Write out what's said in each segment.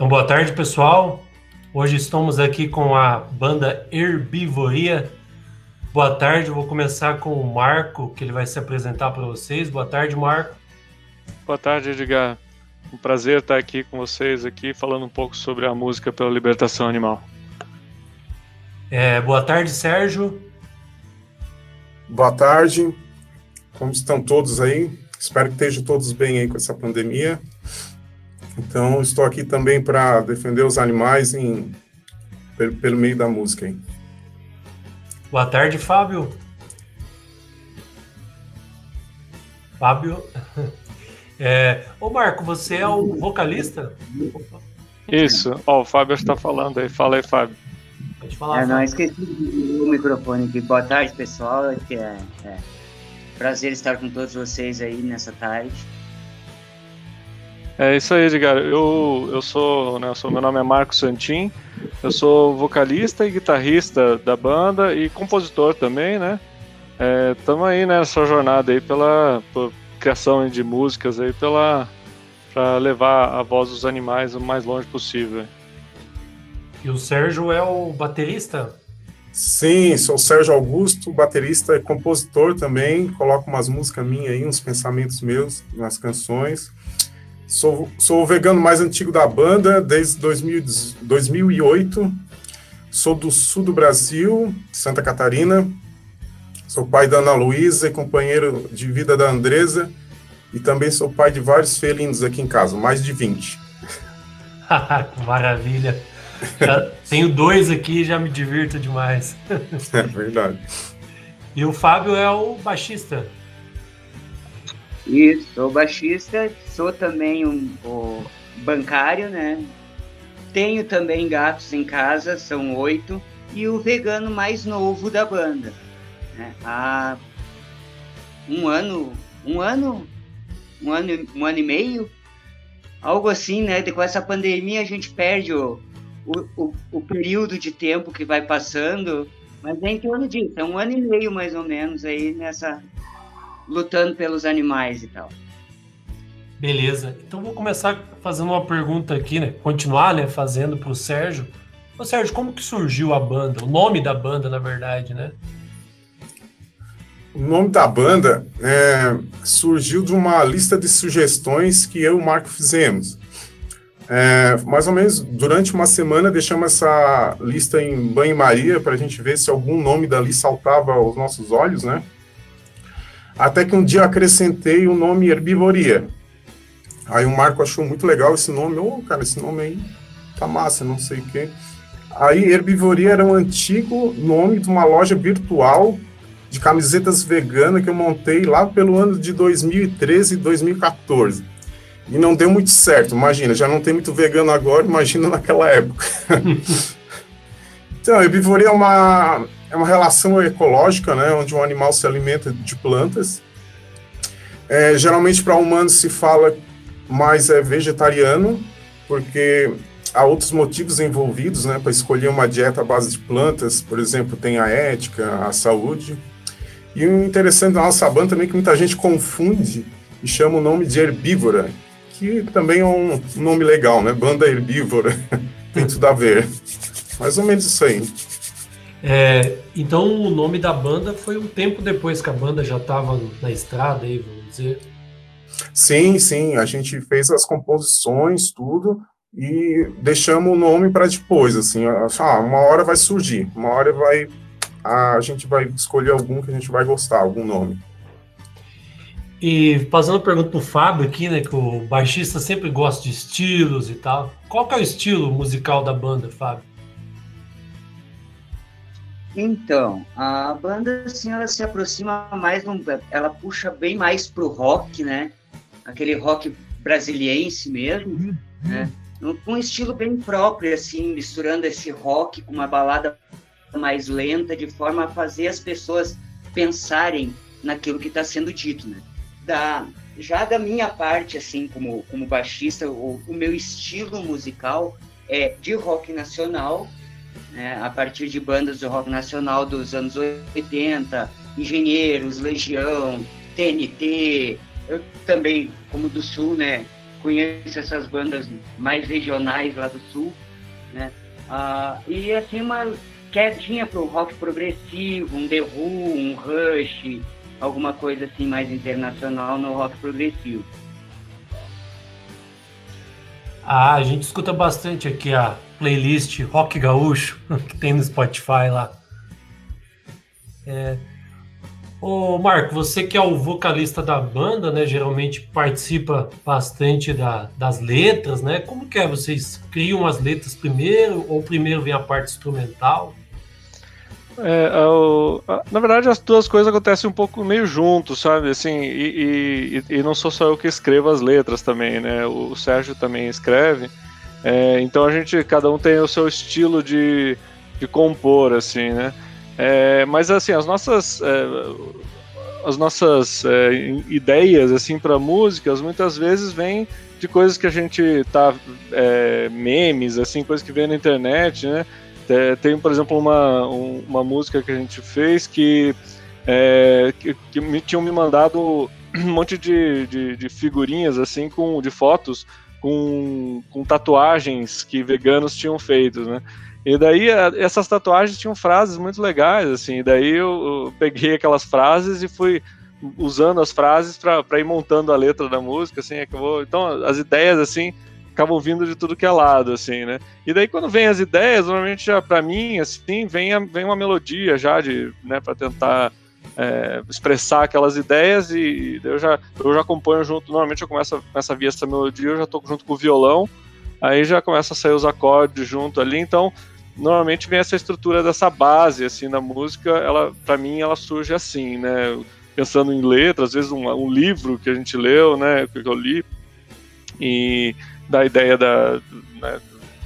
Então, boa tarde, pessoal. Hoje estamos aqui com a banda Herbivoria. Boa tarde, vou começar com o Marco, que ele vai se apresentar para vocês. Boa tarde, Marco. Boa tarde, Edgar. Um prazer estar aqui com vocês aqui falando um pouco sobre a música pela libertação animal. É, boa tarde, Sérgio. Boa tarde. Como estão todos aí? Espero que estejam todos bem aí com essa pandemia. Então, estou aqui também para defender os animais em, pelo, pelo meio da música. Hein? Boa tarde, Fábio. Fábio. É... Ô, Marco, você é o vocalista? Isso. Ó, o Fábio está falando aí. Fala aí, Fábio. Pode falar. É, não, esqueci o microfone aqui. Boa tarde, pessoal. É, é prazer estar com todos vocês aí nessa tarde. É isso aí, Edgar. Eu, eu sou, né, eu sou, meu nome é Marco Santin, eu sou vocalista e guitarrista da banda e compositor também, né? Estamos é, aí nessa jornada aí pela, pela criação de músicas aí pela para levar a voz dos animais o mais longe possível. E o Sérgio é o baterista? Sim, sou o Sérgio Augusto, baterista e compositor também. Coloco umas músicas minhas aí, uns pensamentos meus nas canções. Sou, sou o vegano mais antigo da banda, desde 2000, 2008. Sou do sul do Brasil, Santa Catarina. Sou pai da Ana Luísa e companheiro de vida da Andresa. E também sou pai de vários felinos aqui em casa, mais de 20. Maravilha. Já tenho dois aqui já me divirto demais. é verdade. E o Fábio é o baixista. Isso, sou baixista, sou também um, bancário, né? Tenho também gatos em casa, são oito, e o vegano mais novo da banda. Né? Há um ano, um ano, um ano, um ano e meio, algo assim, né? Com essa pandemia a gente perde o, o, o, o período de tempo que vai passando, mas é em torno disso, é um ano e meio mais ou menos aí nessa lutando pelos animais e tal. Beleza. Então vou começar fazendo uma pergunta aqui, né? Continuar, né, fazendo para o Sérgio. Ô Sérgio, como que surgiu a banda? O nome da banda, na verdade, né? O nome da banda é, surgiu de uma lista de sugestões que eu e o Marco fizemos. É, mais ou menos durante uma semana deixamos essa lista em banho-maria para a gente ver se algum nome dali saltava aos nossos olhos, né? Até que um dia acrescentei o nome Herbivoria. Aí o Marco achou muito legal esse nome. Ô, oh, cara, esse nome aí tá massa, não sei o quê. Aí Herbivoria era um antigo nome de uma loja virtual de camisetas veganas que eu montei lá pelo ano de 2013 e 2014. E não deu muito certo, imagina, já não tem muito vegano agora, imagina naquela época. então, herbivoria é uma é uma relação ecológica, né, onde um animal se alimenta de plantas. É, geralmente para humanos se fala mais é vegetariano, porque há outros motivos envolvidos, né, para escolher uma dieta à base de plantas, por exemplo, tem a ética, a saúde. E o interessante da nossa banda também é que muita gente confunde e chama o nome de herbívora, que também é um nome legal, né? Banda herbívora, tem tudo a ver. Mais ou menos isso aí. É, então o nome da banda foi um tempo depois que a banda já estava na estrada, aí, vamos dizer. Sim, sim, a gente fez as composições, tudo, e deixamos o nome para depois, assim, ah, uma hora vai surgir, uma hora vai, a gente vai escolher algum que a gente vai gostar, algum nome. E fazendo a pergunta pro Fábio aqui, né, que o baixista sempre gosta de estilos e tal. Qual que é o estilo musical da banda, Fábio? Então, a banda, assim, ela se aproxima mais, ela puxa bem mais pro rock, né? Aquele rock brasiliense mesmo, uhum. né? Com um estilo bem próprio, assim, misturando esse rock com uma balada mais lenta, de forma a fazer as pessoas pensarem naquilo que está sendo dito, né? Da, já da minha parte, assim, como, como baixista, o, o meu estilo musical é de rock nacional, né, a partir de bandas do rock nacional dos anos 80, Engenheiros, Legião, TNT, eu também, como do Sul, né, conheço essas bandas mais regionais lá do sul, né? Ah, e assim uma quietinha para o rock progressivo, um The Who, um Rush, alguma coisa assim mais internacional no rock progressivo. Ah, a gente escuta bastante aqui a playlist Rock Gaúcho que tem no Spotify lá. É, Ô, Marco, você que é o vocalista da banda, né? Geralmente participa bastante da, das letras, né? Como que é? Vocês criam as letras primeiro ou primeiro vem a parte instrumental? É, na verdade, as duas coisas acontecem um pouco meio juntos, sabe? Assim, e, e, e, não sou só eu que escrevo as letras também, né? O Sérgio também escreve. É, então a gente, cada um tem o seu estilo de, de compor, assim, né? É, mas assim, as nossas é, as nossas é, ideias assim para músicas muitas vezes vêm de coisas que a gente tá é, memes assim, coisas que vem na internet, né? Tem, por exemplo, uma, uma música que a gente fez que, é, que, que, me tinham me mandado um monte de, de, de, figurinhas assim com de fotos com, com tatuagens que veganos tinham feito, né? E daí essas tatuagens tinham frases muito legais, assim. E daí eu, eu, peguei aquelas frases e fui usando as frases para ir montando a letra da música, assim. Acabou, então as ideias assim acabam vindo de tudo que é lado, assim, né? E daí quando vem as ideias, normalmente já para mim, assim, vem, a, vem uma melodia já de, né, para tentar é, expressar aquelas ideias e eu já eu já acompanho junto. Normalmente eu começo, começo a essa melodia, eu já tô junto com o violão aí já começa a sair os acordes junto ali, então normalmente vem essa estrutura dessa base assim na música, ela para mim ela surge assim, né? Pensando em letras, às vezes um, um livro que a gente leu, né, que eu li e da ideia da né,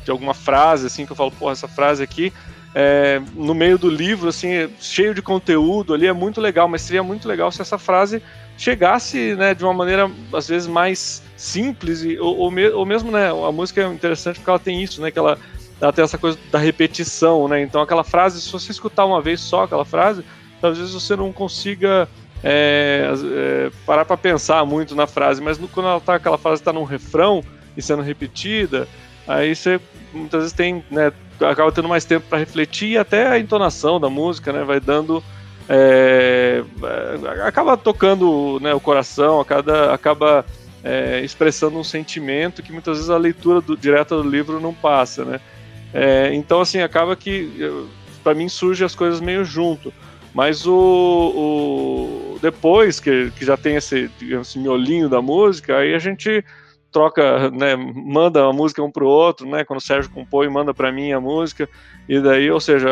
de alguma frase assim que eu falo, pô, essa frase aqui é, no meio do livro, assim, cheio de conteúdo ali, é muito legal, mas seria muito legal se essa frase chegasse, né, de uma maneira, às vezes, mais simples, e, ou, ou, me, ou mesmo, né, a música é interessante porque ela tem isso, né, que ela, ela tem essa coisa da repetição, né, então aquela frase, se você escutar uma vez só aquela frase, talvez você não consiga é, é, parar para pensar muito na frase, mas no, quando ela tá, aquela frase está num refrão e sendo repetida, aí você muitas vezes tem, né, acaba tendo mais tempo para refletir e até a entonação da música, né, vai dando é, é, acaba tocando né, o coração, acaba, acaba é, expressando um sentimento que muitas vezes a leitura do, direta do livro não passa, né? É, então, assim, acaba que para mim surge as coisas meio junto. Mas o, o depois que, que já tem esse, esse miolinho da música, aí a gente troca, né, manda a música um pro outro, né? Quando o Sérgio compõe, manda para mim a música e daí, ou seja,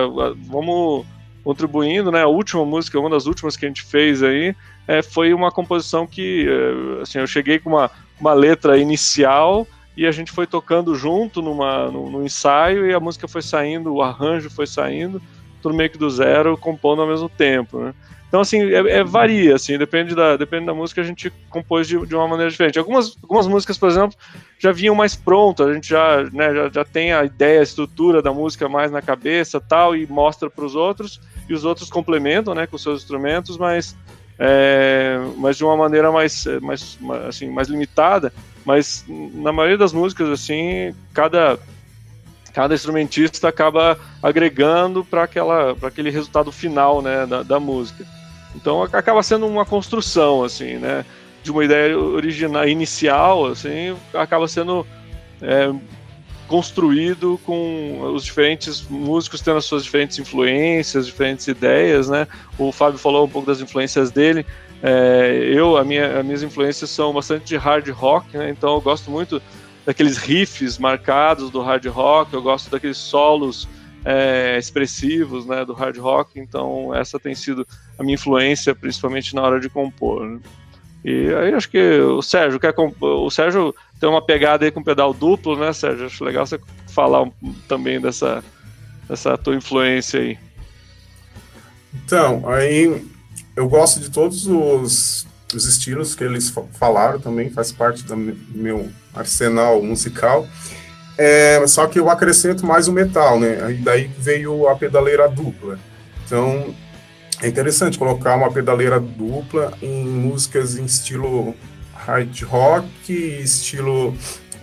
vamos contribuindo, né? A última música, uma das últimas que a gente fez aí, é, foi uma composição que, é, assim, eu cheguei com uma, uma letra inicial e a gente foi tocando junto numa, no, no, ensaio e a música foi saindo, o arranjo foi saindo, tudo meio que do zero, compondo ao mesmo tempo, né? Então, assim, é, é, varia, assim, depende da, depende da música, a gente compôs de, de uma maneira diferente. Algumas, algumas músicas, por exemplo, já vinham mais prontas, a gente já, né, já, já tem a ideia, a estrutura da música mais na cabeça tal, e mostra para os outros e os outros complementam, né, com seus instrumentos, mas é, mas de uma maneira mais, mais, assim, mais limitada. Mas na maioria das músicas, assim, cada cada instrumentista acaba agregando para aquele resultado final, né, da, da música. Então acaba sendo uma construção, assim, né, de uma ideia original inicial, assim, acaba sendo é, construído com os diferentes músicos tendo as suas diferentes influências, diferentes ideias, né? O Fábio falou um pouco das influências dele. É, eu, a minha, as minhas influências são bastante de hard rock, né? Então eu gosto muito daqueles riffs marcados do hard rock, eu gosto daqueles solos é, expressivos, né, do hard rock. Então essa tem sido a minha influência, principalmente na hora de compor. Né? E aí acho que o Sérgio quer o Sérgio tem uma pegada aí com pedal duplo, né, Sérgio? Acho legal você falar também dessa dessa tua influência aí. Então, aí eu gosto de todos os, os estilos que eles falaram também, faz parte do meu arsenal musical. É, só que eu acrescento mais o metal, né? Aí daí veio a pedaleira dupla. Então, é interessante colocar uma pedaleira dupla em músicas em estilo hard rock, estilo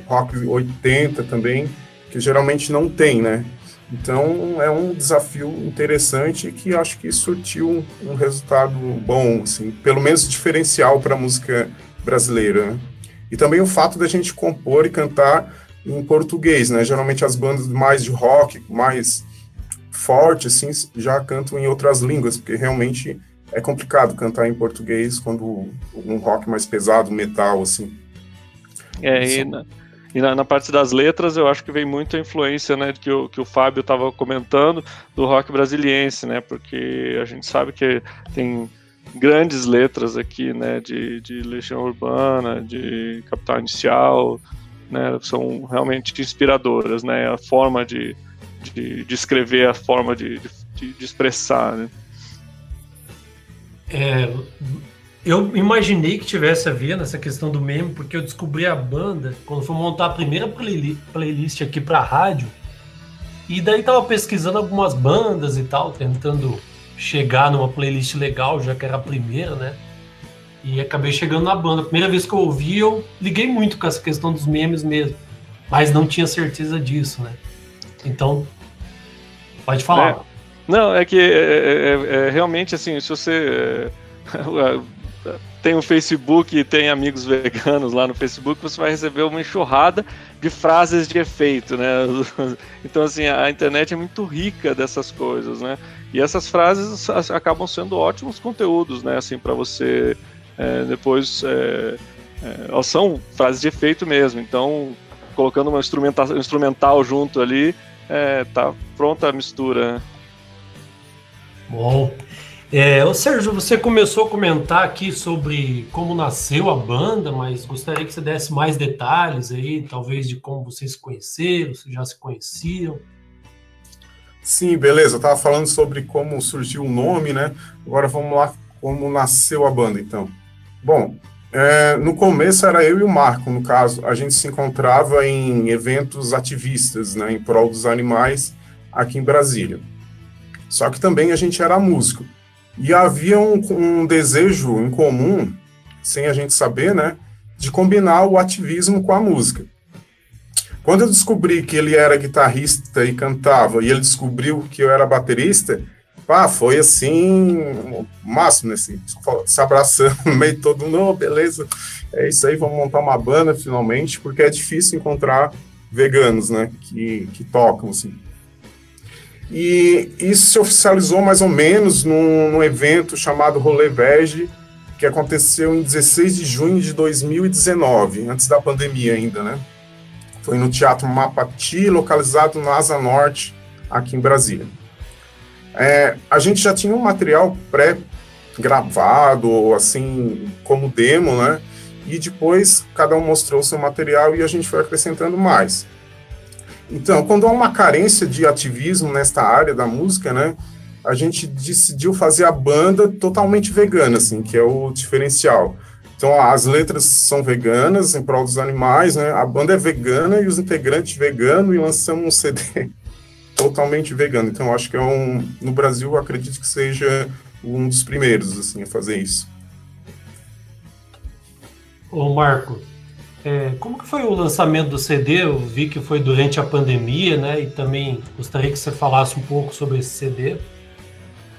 rock 80 também, que geralmente não tem, né? Então é um desafio interessante que acho que surtiu um, um resultado bom, assim, pelo menos diferencial para a música brasileira. Né? E também o fato da gente compor e cantar em português, né? Geralmente as bandas mais de rock, mais forte, assim, já cantam em outras línguas, porque realmente é complicado cantar em português quando um rock mais pesado, metal, assim. É, e na, e na, na, parte das letras, eu acho que vem muito a influência, né, que o, que o Fábio estava comentando, do rock brasiliense, né, porque a gente sabe que tem grandes letras aqui, né, de, de Legião Urbana, de Capital Inicial, né, são realmente inspiradoras, né, a forma de, de, de escrever, a forma de, de, de expressar, né. É, eu imaginei que tivesse a ver nessa questão do meme, porque eu descobri a banda quando fui montar a primeira playlist aqui pra rádio. E daí tava pesquisando algumas bandas e tal, tentando chegar numa playlist legal, já que era a primeira, né? E acabei chegando na banda. A primeira vez que eu ouvi, eu liguei muito com essa questão dos memes mesmo. Mas não tinha certeza disso, né? Então, pode falar. É. Não, é que é, é, é, é realmente assim, se você é, tem o Facebook e tem amigos veganos lá no Facebook, você vai receber uma enxurrada de frases de efeito, né? Então, assim, a internet é muito rica dessas coisas, né? E essas frases acabam sendo ótimos conteúdos, né? Assim, para você é, depois. É, é, elas são frases de efeito mesmo, então, colocando uma instrumental, instrumental junto ali, é, tá pronta a mistura. Bom. É, ô Sérgio, você começou a comentar aqui sobre como nasceu a banda, mas gostaria que você desse mais detalhes aí, talvez de como vocês se conheceram, se já se conheciam. Sim, beleza. Eu tava falando sobre como surgiu o nome, né? Agora vamos lá, como nasceu a banda, então. Bom, é, no começo era eu e o Marco, no caso. A gente se encontrava em eventos ativistas, né, em prol dos animais aqui em Brasília. Só que também a gente era músico. E havia um, um desejo em comum, sem a gente saber, né, de combinar o ativismo com a música. Quando eu descobri que ele era guitarrista e cantava, e ele descobriu que eu era baterista, pá, foi assim, o máximo, assim, se abraçando meio todo mundo, oh, beleza, é isso aí, vamos montar uma banda finalmente, porque é difícil encontrar veganos, né, que, que tocam, assim. E isso se oficializou mais ou menos num, num evento chamado Rolê Vege, que aconteceu em 16 de junho de 2019, antes da pandemia ainda, né? Foi no Teatro Mapati, localizado na Asa Norte, aqui em Brasília. É, a gente já tinha um material pré-gravado, assim, como demo, né? E depois cada um mostrou seu material e a gente foi acrescentando mais. Então, quando há uma carência de ativismo nesta área da música, né, a gente decidiu fazer a banda totalmente vegana, assim, que é o diferencial. Então, as letras são veganas, em prol dos animais, né? A banda é vegana e os integrantes veganos, e lançamos um CD totalmente vegano. Então, acho que é um... No Brasil, acredito que seja um dos primeiros, assim, a fazer isso. Ô, Marco, é, como que foi o lançamento do CD? Eu vi que foi durante a pandemia, né? E também gostaria que você falasse um pouco sobre esse CD.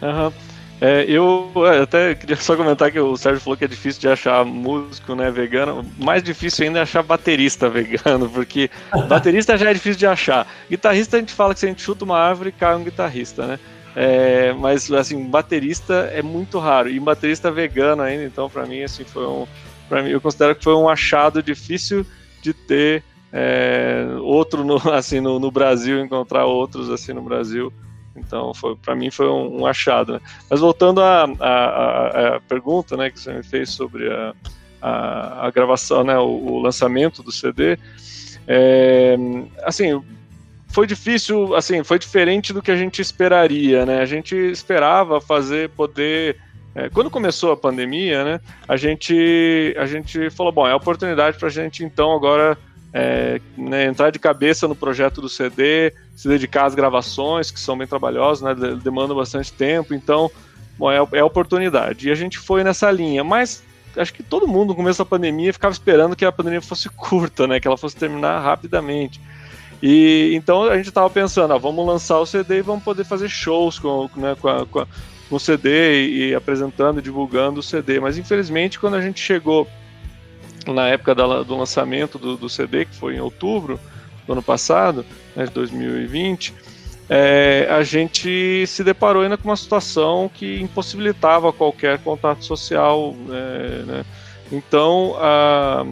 Uhum. É, eu é, até queria só comentar que o Sérgio falou que é difícil de achar músico né, vegano. Mais difícil ainda é achar baterista vegano, porque baterista já é difícil de achar. Guitarrista a gente fala que se a gente chuta uma árvore, cai um guitarrista, né? É, mas assim, baterista é muito raro. E baterista vegano ainda, então para mim assim foi um, para mim, eu considero que foi um achado difícil de ter é, outro no, assim no, no, Brasil, encontrar outros assim no Brasil. Então, para mim foi um, um achado. Né? Mas voltando à, pergunta, né, que você me fez sobre a, a, a gravação, né, o, o, lançamento do CD, é, assim, foi difícil, assim, foi diferente do que a gente esperaria, né? A gente esperava fazer, poder é, quando começou a pandemia, né, a gente, a gente falou, bom, é a oportunidade para a gente então agora é, né, entrar de cabeça no projeto do CD, se dedicar às gravações, que são bem trabalhosas, né, demandam bastante tempo, então, bom, é, é oportunidade. E a gente foi nessa linha, mas acho que todo mundo no começo da pandemia ficava esperando que a pandemia fosse curta, né? Que ela fosse terminar rapidamente. E então a gente estava pensando, vamos lançar o CD e vamos poder fazer shows com, né, com, a, com, a, com, o CD e, e apresentando divulgando o CD. Mas infelizmente, quando a gente chegou na época do lançamento do, do, CD, que foi em outubro do ano passado, né, de 2020, é, a gente se deparou ainda com uma situação que impossibilitava qualquer contato social. É, né? Então, a,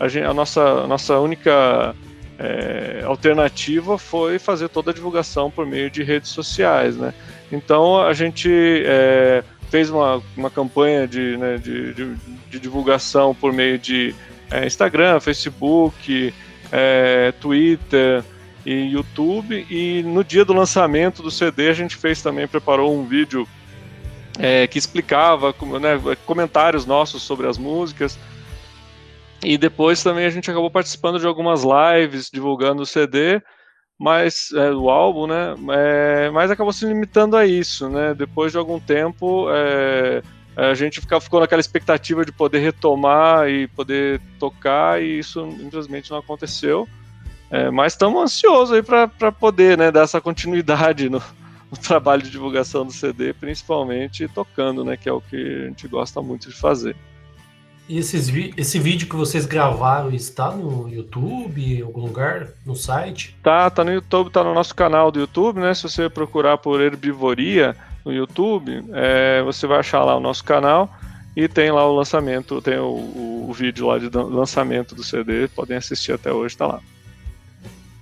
a, gente, a, nossa, a nossa única é, alternativa foi fazer toda a divulgação por meio de redes sociais. Né? Então, a gente é, fez uma, uma campanha de, né, de, de, de, divulgação por meio de é, Instagram, Facebook, é, Twitter e YouTube. E no dia do lançamento do CD a gente fez também, preparou um vídeo é, que explicava né, comentários nossos sobre as músicas. E depois também a gente acabou participando de algumas lives divulgando o CD, mas é, o álbum, né? É, mas acabou se limitando a isso, né? Depois de algum tempo, é, a gente fica, ficou naquela expectativa de poder retomar e poder tocar, e isso infelizmente não aconteceu. É, mas estamos ansiosos aí para poder né, dar essa continuidade no, no, trabalho de divulgação do CD, principalmente tocando, né, que é o que a gente gosta muito de fazer. E esses, esse vídeo que vocês gravaram está no YouTube, em algum lugar, no site? Tá, tá no YouTube, tá no nosso canal do YouTube, né? Se você procurar por Herbivoria no YouTube, é, você vai achar lá o nosso canal e tem lá o lançamento, tem o, o, o vídeo lá de lançamento do CD, podem assistir até hoje, tá lá.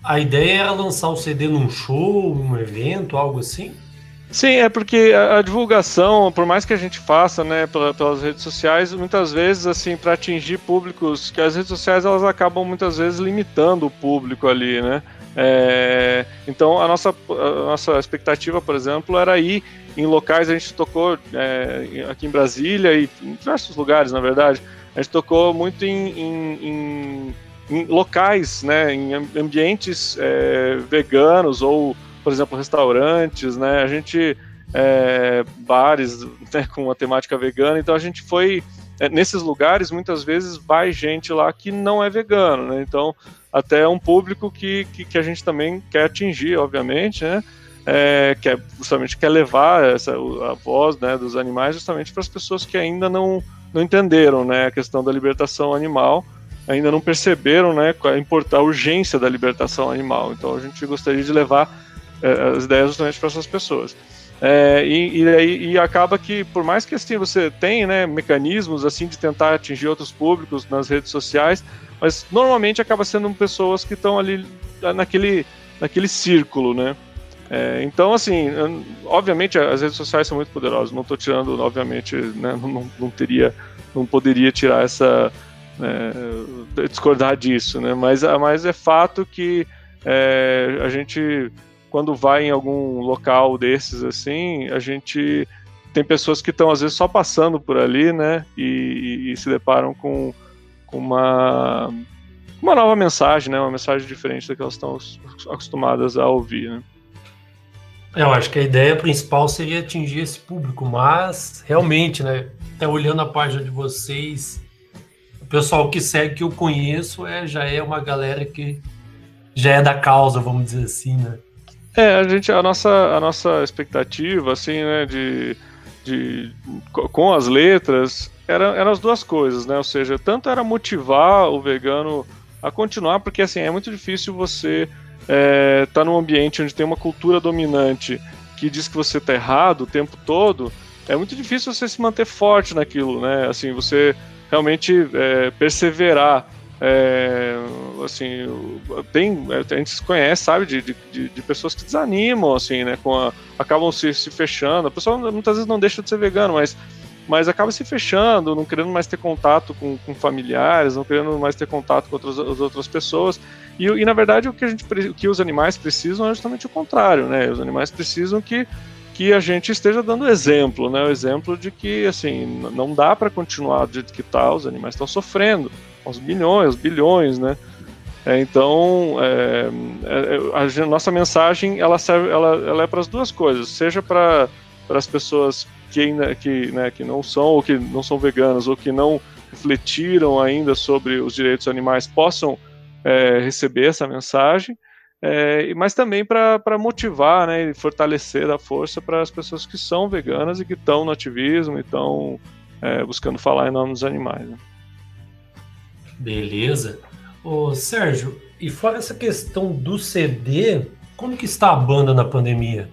A ideia era lançar o CD num show, num evento, algo assim? Sim, é porque a, divulgação, por mais que a gente faça, né, pela, pelas redes sociais, muitas vezes, assim, para atingir públicos, que as redes sociais elas acabam muitas vezes limitando o público ali, né? É, então a nossa, a nossa expectativa, por exemplo, era ir em locais, a gente tocou é, aqui em Brasília e em diversos lugares, na verdade, a gente tocou muito em, em, em em locais, né, em ambientes é, veganos ou, por exemplo, restaurantes, né, a gente é, bares né, com uma temática vegana, então a gente foi é, nesses lugares muitas vezes vai gente lá que não é vegano, né, então até um público que, que, que, a gente também quer atingir, obviamente, né, é, que é, justamente quer levar essa, a voz né, dos animais justamente para as pessoas que ainda não, não entenderam né, a questão da libertação animal ainda não perceberam né, a, a urgência da libertação animal. Então a gente gostaria de levar é, as ideias justamente para essas pessoas. É, e, e, e, acaba que, por mais que assim, você tem né, mecanismos assim de tentar atingir outros públicos nas redes sociais, mas normalmente acaba sendo pessoas que estão ali naquele, naquele círculo, né? É, então, assim, obviamente as redes sociais são muito poderosas. Não estou tirando, obviamente, né, não, não teria, não poderia tirar essa é, discordar disso, né? Mas, mas é fato que é, a gente, quando vai em algum local desses assim, a gente tem pessoas que estão às vezes só passando por ali, né? E, e se deparam com, com uma uma nova mensagem, né? Uma mensagem diferente da que elas estão acostumadas a ouvir, né? Eu acho que a ideia principal seria atingir esse público, mas realmente, né? Até olhando a página de vocês, o pessoal que segue que eu conheço é, já é uma galera que já é da causa, vamos dizer assim, né? É, a gente, a nossa, a nossa expectativa, assim, né, de, de com as letras, eram era as duas coisas, né? Ou seja, tanto era motivar o vegano a continuar, porque assim é muito difícil você é, tá num ambiente onde tem uma cultura dominante que diz que você está errado o tempo todo. É muito difícil você se manter forte naquilo, né? Assim, você realmente é, perseverar. É, assim, tem, a gente se conhece, sabe, de, de, de, pessoas que desanimam, assim, né, com a, acabam se, se fechando. A pessoa muitas vezes não deixa de ser vegano, mas, mas acaba se fechando, não querendo mais ter contato com, com familiares, não querendo mais ter contato com outras, as outras pessoas. E, e na verdade o que, a gente, o que os animais precisam é justamente o contrário, né? Os animais precisam que que a gente esteja dando exemplo, né? O exemplo de que, assim, não dá para continuar do jeito que está, os animais estão sofrendo, aos bilhões, bilhões, né? É, então, é, é, a, nossa mensagem, ela serve, ela, ela é para as duas coisas, seja para as pessoas que ainda que, né, que não são ou que não são veganos ou que não refletiram ainda sobre os direitos animais possam é, receber essa mensagem, é, mas também para motivar né, e fortalecer a força para as pessoas que são veganas e que estão no ativismo e estão é, buscando falar em nome dos animais. Né? Beleza. Ô, Sérgio, e fora essa questão do CD, como que está a banda na pandemia?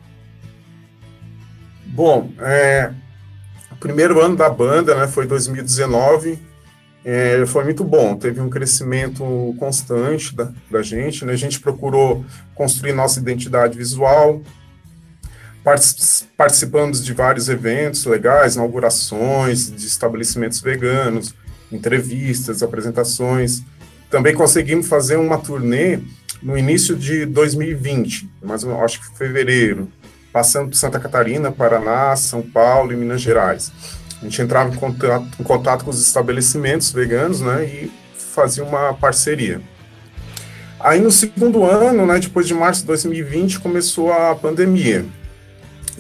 Bom, é, o primeiro ano da banda né, foi 2019, é, foi muito bom, teve um crescimento constante da, da gente, né, a gente procurou construir nossa identidade visual, participamos de vários eventos legais, inaugurações de estabelecimentos veganos, entrevistas, apresentações, também conseguimos fazer uma turnê no início de 2020, mas acho que fevereiro, passando por Santa Catarina, Paraná, São Paulo e Minas Gerais. A gente entrava em contato, em contato com os estabelecimentos veganos, né, e fazia uma parceria. Aí no segundo ano, né, depois de março de 2020, começou a pandemia.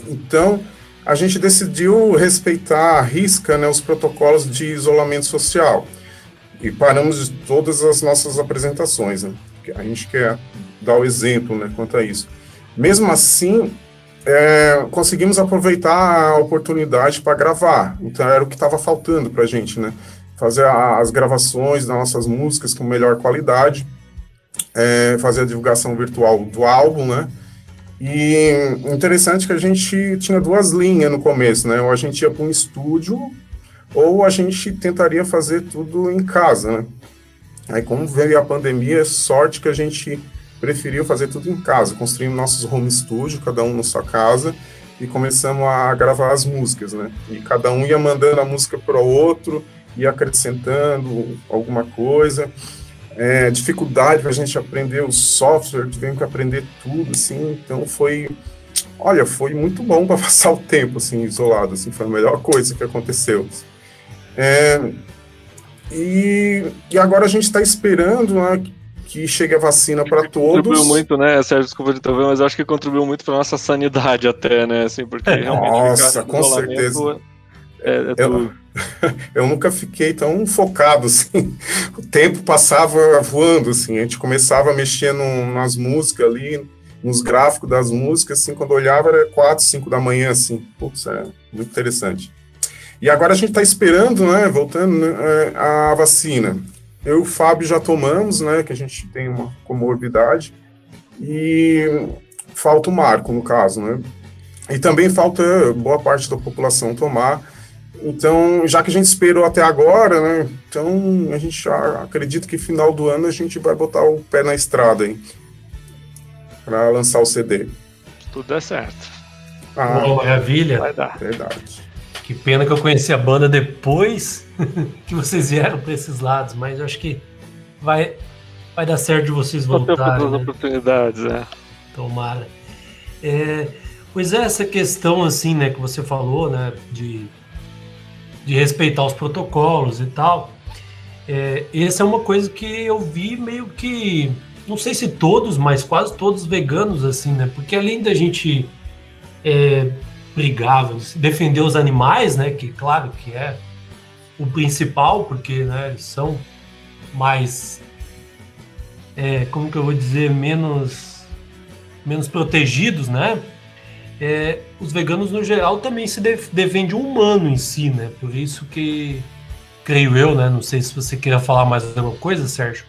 Então, a gente decidiu respeitar a risca né, os protocolos de isolamento social e paramos todas as nossas apresentações. Né? A gente quer dar o exemplo né, quanto a isso. Mesmo assim, é, conseguimos aproveitar a oportunidade para gravar. Então era o que estava faltando para a gente, né? Fazer a, as gravações das nossas músicas com melhor qualidade, é, fazer a divulgação virtual do álbum, né? E interessante que a gente tinha duas linhas no começo, né? Ou a gente ia para um estúdio, ou a gente tentaria fazer tudo em casa, né? Aí, como veio a pandemia, sorte que a gente preferiu fazer tudo em casa, construímos nossos home studio, cada um na sua casa, e começamos a gravar as músicas, né? E cada um ia mandando a música para o outro, ia acrescentando alguma coisa. É, dificuldade para a gente aprender o software, tivemos que aprender tudo, assim, então foi, olha, foi muito bom para passar o tempo, assim, isolado, assim, foi a melhor coisa que aconteceu. É, e, e agora a gente está esperando né, que chegue a vacina para todos. Contribuiu muito, né, Sérgio, desculpa de te mas acho que contribuiu muito para nossa sanidade até, né, assim, porque é, realmente Nossa, com certeza. É, é eu, eu, nunca fiquei tão focado, assim, o tempo passava voando, assim, a gente começava a mexer no, nas músicas ali, nos gráficos das músicas, assim, quando olhava era 4, 5 da manhã, assim, putz, é muito interessante. E agora a gente está esperando, né, voltando, né, a vacina. Eu e o Fábio já tomamos, né, que a gente tem uma comorbidade, e falta o Marco, no caso, né. E também falta boa parte da população tomar. Então, já que a gente esperou até agora, né, então a gente já acredita que final do ano a gente vai botar o pé na estrada, hein, para lançar o CD. Tudo é certo. Ah, maravilha. Vai dar. Verdade. Que pena que eu conheci a banda depois que vocês vieram para esses lados, mas eu acho que vai, vai dar certo de vocês voltarem. Né? oportunidades, é. Tomara. É, pois é, essa questão assim, né, que você falou, né, de, de respeitar os protocolos e tal. É, essa é uma coisa que eu vi meio que, não sei se todos, mas quase todos veganos assim, né? Porque além da gente é, brigavam, defender os animais, né? Que claro que é o principal, porque né, eles são mais, é, como que eu vou dizer, menos, menos protegidos, né? É, os veganos no geral também se defendem o humano em si, né? Por isso que creio eu, né? Não sei se você queria falar mais alguma coisa, Sérgio.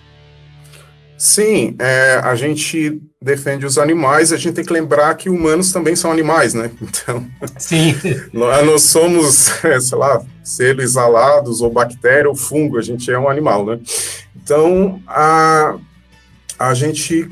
Sim, é, a gente defende os animais, a gente tem que lembrar que humanos também são animais, né? Então, Sim. nós não somos, é, sei lá, seres alados ou bactéria ou fungo, a gente é um animal, né? Então, a, a gente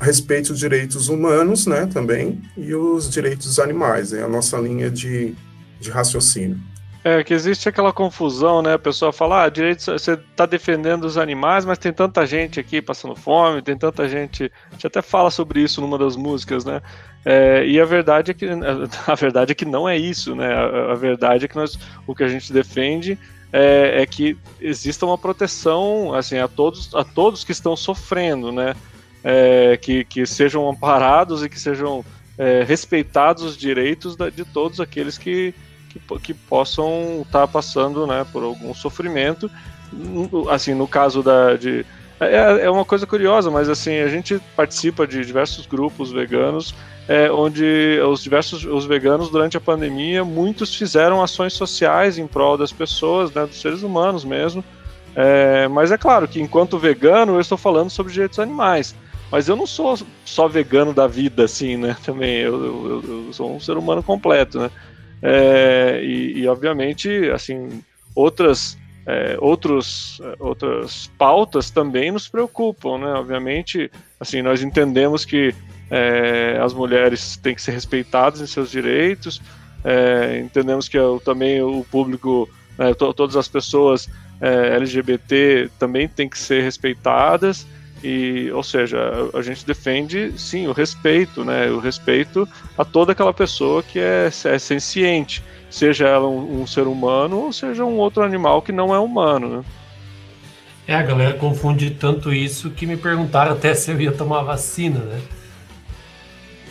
respeita os direitos humanos, né, também, e os direitos dos animais, é a nossa linha de, de raciocínio. É, que existe aquela confusão, né? A pessoa fala, ah, direito, você está defendendo os animais, mas tem tanta gente aqui passando fome, tem tanta gente. A gente até fala sobre isso numa das músicas, né? É, e a verdade é que a verdade é que não é isso, né? A, a verdade é que nós, o que a gente defende é, é, que exista uma proteção assim a todos a todos que estão sofrendo, né? É, que, que sejam amparados e que sejam é, respeitados os direitos da, de todos aqueles que que, que possam estar tá passando né, por algum sofrimento. Assim, no caso da, de, é, é uma coisa curiosa, mas assim, a gente participa de diversos grupos veganos, é, onde os diversos os veganos, durante a pandemia, muitos fizeram ações sociais em prol das pessoas, né, dos seres humanos mesmo. É, mas é claro que enquanto vegano, eu estou falando sobre direitos animais. Mas eu não sou só vegano da vida, assim, né? Também eu, eu, eu sou um ser humano completo, né? É, e, e, obviamente, assim, outras, é, outros, é, outras pautas também nos preocupam, né? Obviamente, assim, nós entendemos que é, as mulheres têm que ser respeitadas em seus direitos, é, entendemos que eu, também o público, né, to, todas as pessoas é, LGBT também têm que ser respeitadas, e, ou seja, a, a, gente defende, sim, o respeito, né? O respeito a toda aquela pessoa que é, é senciente, seja ela um, um, ser humano ou seja um outro animal que não é humano, né? É, a galera confunde tanto isso que me perguntaram até se eu ia tomar vacina, né?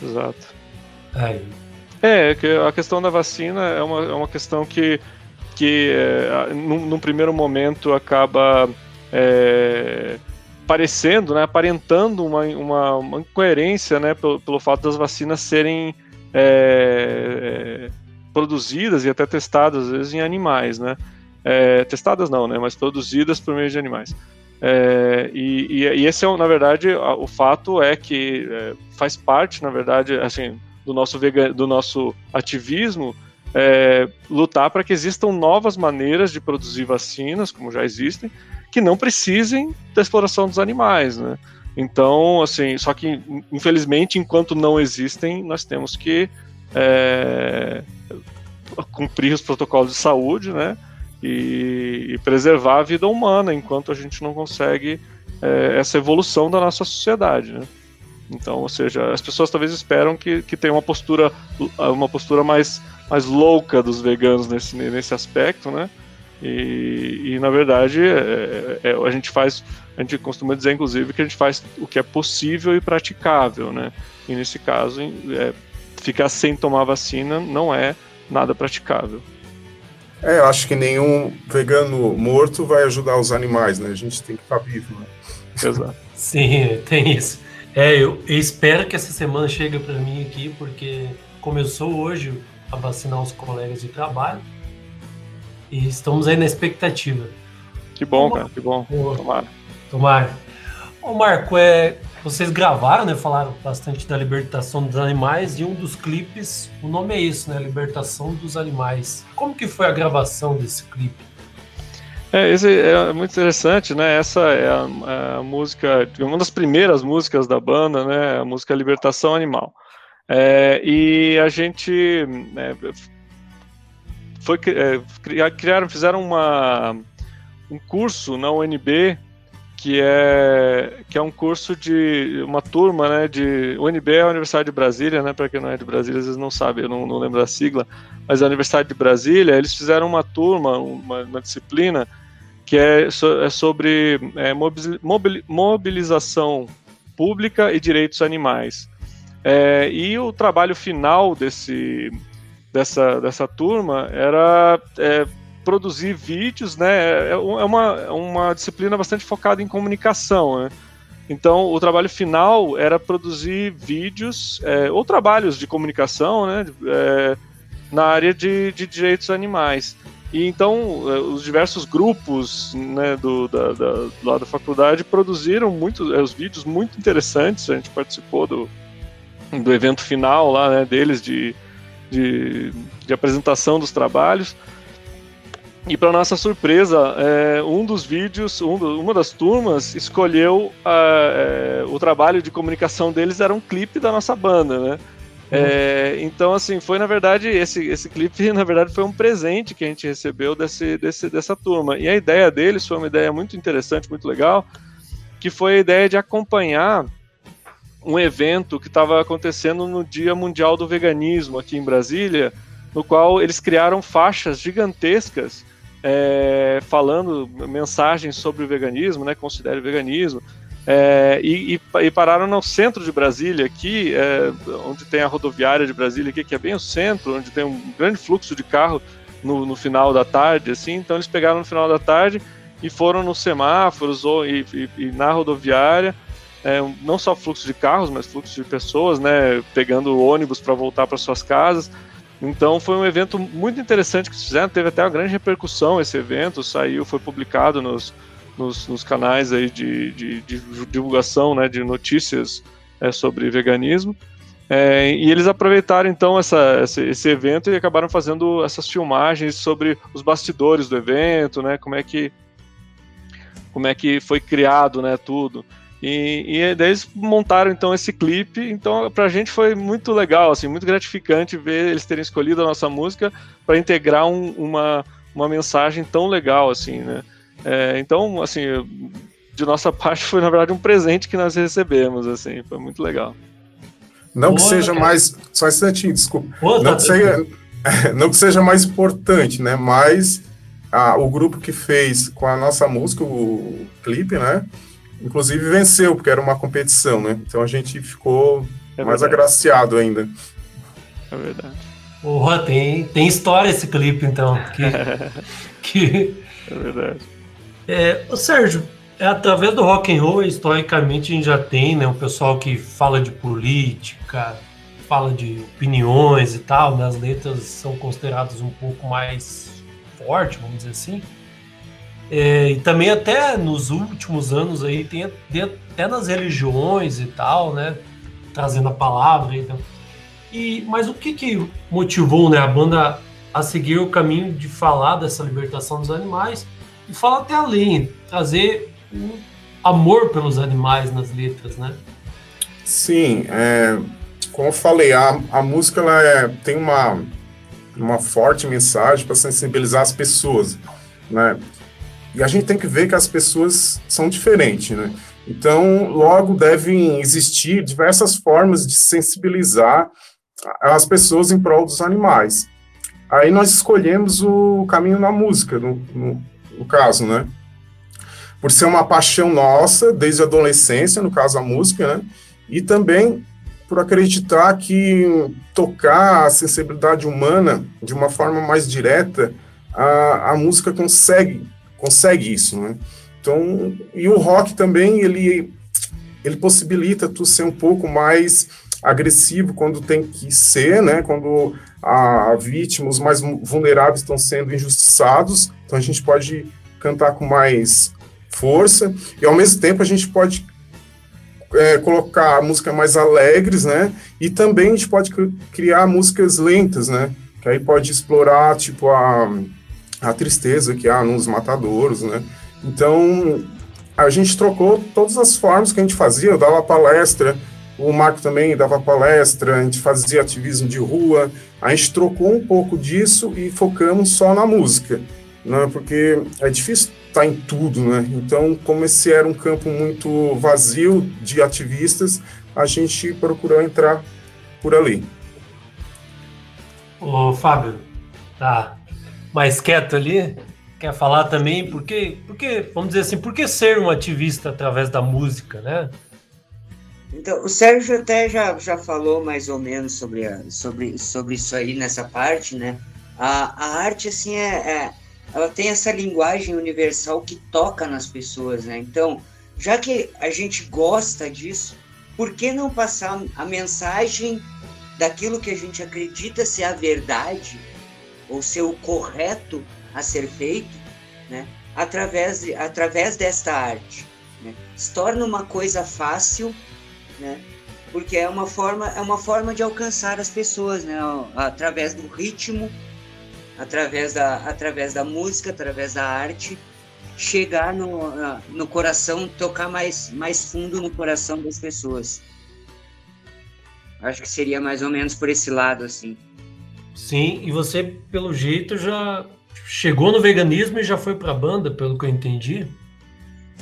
Exato. Aí. É, que a questão da vacina é uma, é uma questão que, que é, num, num primeiro momento acaba é, parecendo, né, aparentando uma, uma, uma incoerência né, pelo, pelo fato das vacinas serem é, é, produzidas e até testadas, às vezes, em animais. Né? É, testadas não, né, mas produzidas por meio de animais. É, e, e, esse é, na verdade, o fato é que é, faz parte, na verdade, assim, do nosso, vegan, do nosso ativismo é, lutar para que existam novas maneiras de produzir vacinas, como já existem, que não precisem da exploração dos animais, né? Então, assim, só que infelizmente, enquanto não existem, nós temos que é, cumprir os protocolos de saúde, né? E, e, preservar a vida humana, enquanto a gente não consegue é, essa evolução da nossa sociedade, né? Então, ou seja, as pessoas talvez esperam que, que tenha uma postura, uma postura mais, mais louca dos veganos nesse, nesse aspecto, né? E, e na verdade é, é, a gente faz, a gente costuma dizer inclusive que a gente faz o que é possível e praticável, né? E nesse caso, é, ficar sem tomar vacina não é nada praticável. É, eu acho que nenhum vegano morto vai ajudar os animais, né? A gente tem que estar vivo, né? Exato. Sim, tem isso. É, eu, eu espero que essa semana chegue para mim aqui, porque começou hoje a vacinar os colegas de trabalho. E estamos aí na expectativa. Que bom, cara, que bom. Tomara. Tomara. Ô Marco, é, vocês gravaram, né? Falaram bastante da libertação dos animais e um dos clipes, o nome é isso, né? Libertação dos animais. Como que foi a gravação desse clipe? É, esse é muito interessante, né? Essa é a, a música, uma das primeiras músicas da banda, né? A música Libertação Animal. É, e a gente né, foi é, criaram, fizeram uma, um curso na UNB que é que é um curso de uma turma, né, de UNB é a Universidade de Brasília, né, para quem não é de Brasília às vezes não sabe, eu não, não lembro da sigla, mas a Universidade de Brasília, eles fizeram uma turma, uma, uma disciplina que é, so, é sobre é, mobilização pública e direitos animais. É, e o trabalho final desse dessa, dessa turma era é, produzir vídeos, né? É, é uma, é uma disciplina bastante focada em comunicação, né? Então, o trabalho final era produzir vídeos é, ou trabalhos de comunicação, né? É, na área de, de direitos animais. E então, é, os diversos grupos né, do, da, da, lado da faculdade produziram muitos os vídeos muito interessantes. A gente participou do, do evento final lá né, deles de de, de apresentação dos trabalhos. E para nossa surpresa, é, um dos vídeos, um do, uma das turmas escolheu a, é, o trabalho de comunicação deles era um clipe da nossa banda, né? É, então, assim, foi na verdade esse, esse clipe, na verdade, foi um presente que a gente recebeu desse, desse, dessa turma. E a ideia deles foi uma ideia muito interessante, muito legal, que foi a ideia de acompanhar um evento que estava acontecendo no Dia Mundial do Veganismo aqui em Brasília, no qual eles criaram faixas gigantescas é, falando mensagens sobre o veganismo, né, considere o veganismo, É, e, e, e, pararam no centro de Brasília, aqui, é, onde tem a rodoviária de Brasília, aqui, que é bem o centro, onde tem um grande fluxo de carro no, no final da tarde, assim. Então eles pegaram no final da tarde e foram nos semáforos ou, e, e na rodoviária, é, não só fluxo de carros, mas fluxo de pessoas, né, pegando ônibus para voltar para suas casas. Então foi um evento muito interessante que fizeram, teve até uma grande repercussão esse evento, saiu, foi publicado nos, nos, nos canais aí de, de, de, divulgação né, de notícias é, sobre veganismo. É, e eles aproveitaram então essa, esse, esse, evento e acabaram fazendo essas filmagens sobre os bastidores do evento, né, como é que como é que foi criado, né, tudo. E, e daí eles montaram então esse clipe, então pra gente foi muito legal, assim, muito gratificante ver eles terem escolhido a nossa música para integrar um, uma, uma mensagem tão legal, assim, né. É, então, assim, de nossa parte foi na verdade um presente que nós recebemos, assim, foi muito legal. Não que seja cara. mais, só um instantinho, desculpa, não, tá que seja, não que seja mais importante, né, mas ah, o grupo que fez com a nossa música, o clipe, né, Inclusive venceu, porque era uma competição, né? Então a gente ficou é mais agraciado ainda. É verdade. Porra, tem, tem história esse clipe, então. Que, que... É verdade. É, o Sérgio, é, através do rock and roll, historicamente a gente já tem, né, um pessoal que fala de política, fala de opiniões e tal, né, as letras são consideradas um pouco mais fortes, vamos dizer assim. É, e também até nos últimos anos aí tem, até nas religiões e tal, né? Trazendo a palavra. Então. E, mas o que, que motivou né, a banda a seguir o caminho de falar dessa libertação dos animais e falar até além, trazer um amor pelos animais nas letras, né? Sim, é, como eu falei, a, a música ela é, tem uma, uma forte mensagem para sensibilizar as pessoas, né? E a gente tem que ver que as pessoas são diferentes, né? Então, logo devem existir diversas formas de sensibilizar as pessoas em prol dos animais. Aí nós escolhemos o caminho na música, no, no, no caso, né? Por ser uma paixão nossa, desde a adolescência, no caso a música, né? E também por acreditar que tocar a sensibilidade humana de uma forma mais direta, a, a música consegue consegue isso, né? Então, e o rock também, ele, ele possibilita tu ser um pouco mais agressivo quando tem que ser, né? Quando a, vítima, os mais vulneráveis estão sendo injustiçados, então a gente pode cantar com mais força e ao mesmo tempo a gente pode é, colocar músicas mais alegres, né? E também a gente pode criar músicas lentas, né? Que aí pode explorar tipo a a tristeza que há nos matadouros, né? Então, a gente trocou todas as formas que a gente fazia, eu dava palestra, o Marco também dava palestra, a gente fazia ativismo de rua, a gente trocou um pouco disso e focamos só na música, né? Porque é difícil estar em tudo, né? Então, como esse era um campo muito vazio de ativistas, a gente procurou entrar por ali. Ô, Fábio, tá mais quieto ali, quer falar também, porque, porque, vamos dizer assim, por que ser um ativista através da música, né? Então, o Sérgio até já, já falou mais ou menos sobre, a, sobre, sobre isso aí nessa parte, né? A, a arte, assim, é, é, ela tem essa linguagem universal que toca nas pessoas, né? Então, já que a gente gosta disso, por que não passar a mensagem daquilo que a gente acredita ser a verdade ou ser o correto a ser feito, né? Através, de, através desta arte. Né? Se torna uma coisa fácil, né? Porque é uma forma, é uma forma de alcançar as pessoas, né? Através do ritmo, através da, através da música, através da arte, chegar no, no coração, tocar mais, mais fundo no coração das pessoas. Acho que seria mais ou menos por esse lado, assim. Sim, e você, pelo jeito, já chegou no veganismo e já foi para a banda, pelo que eu entendi.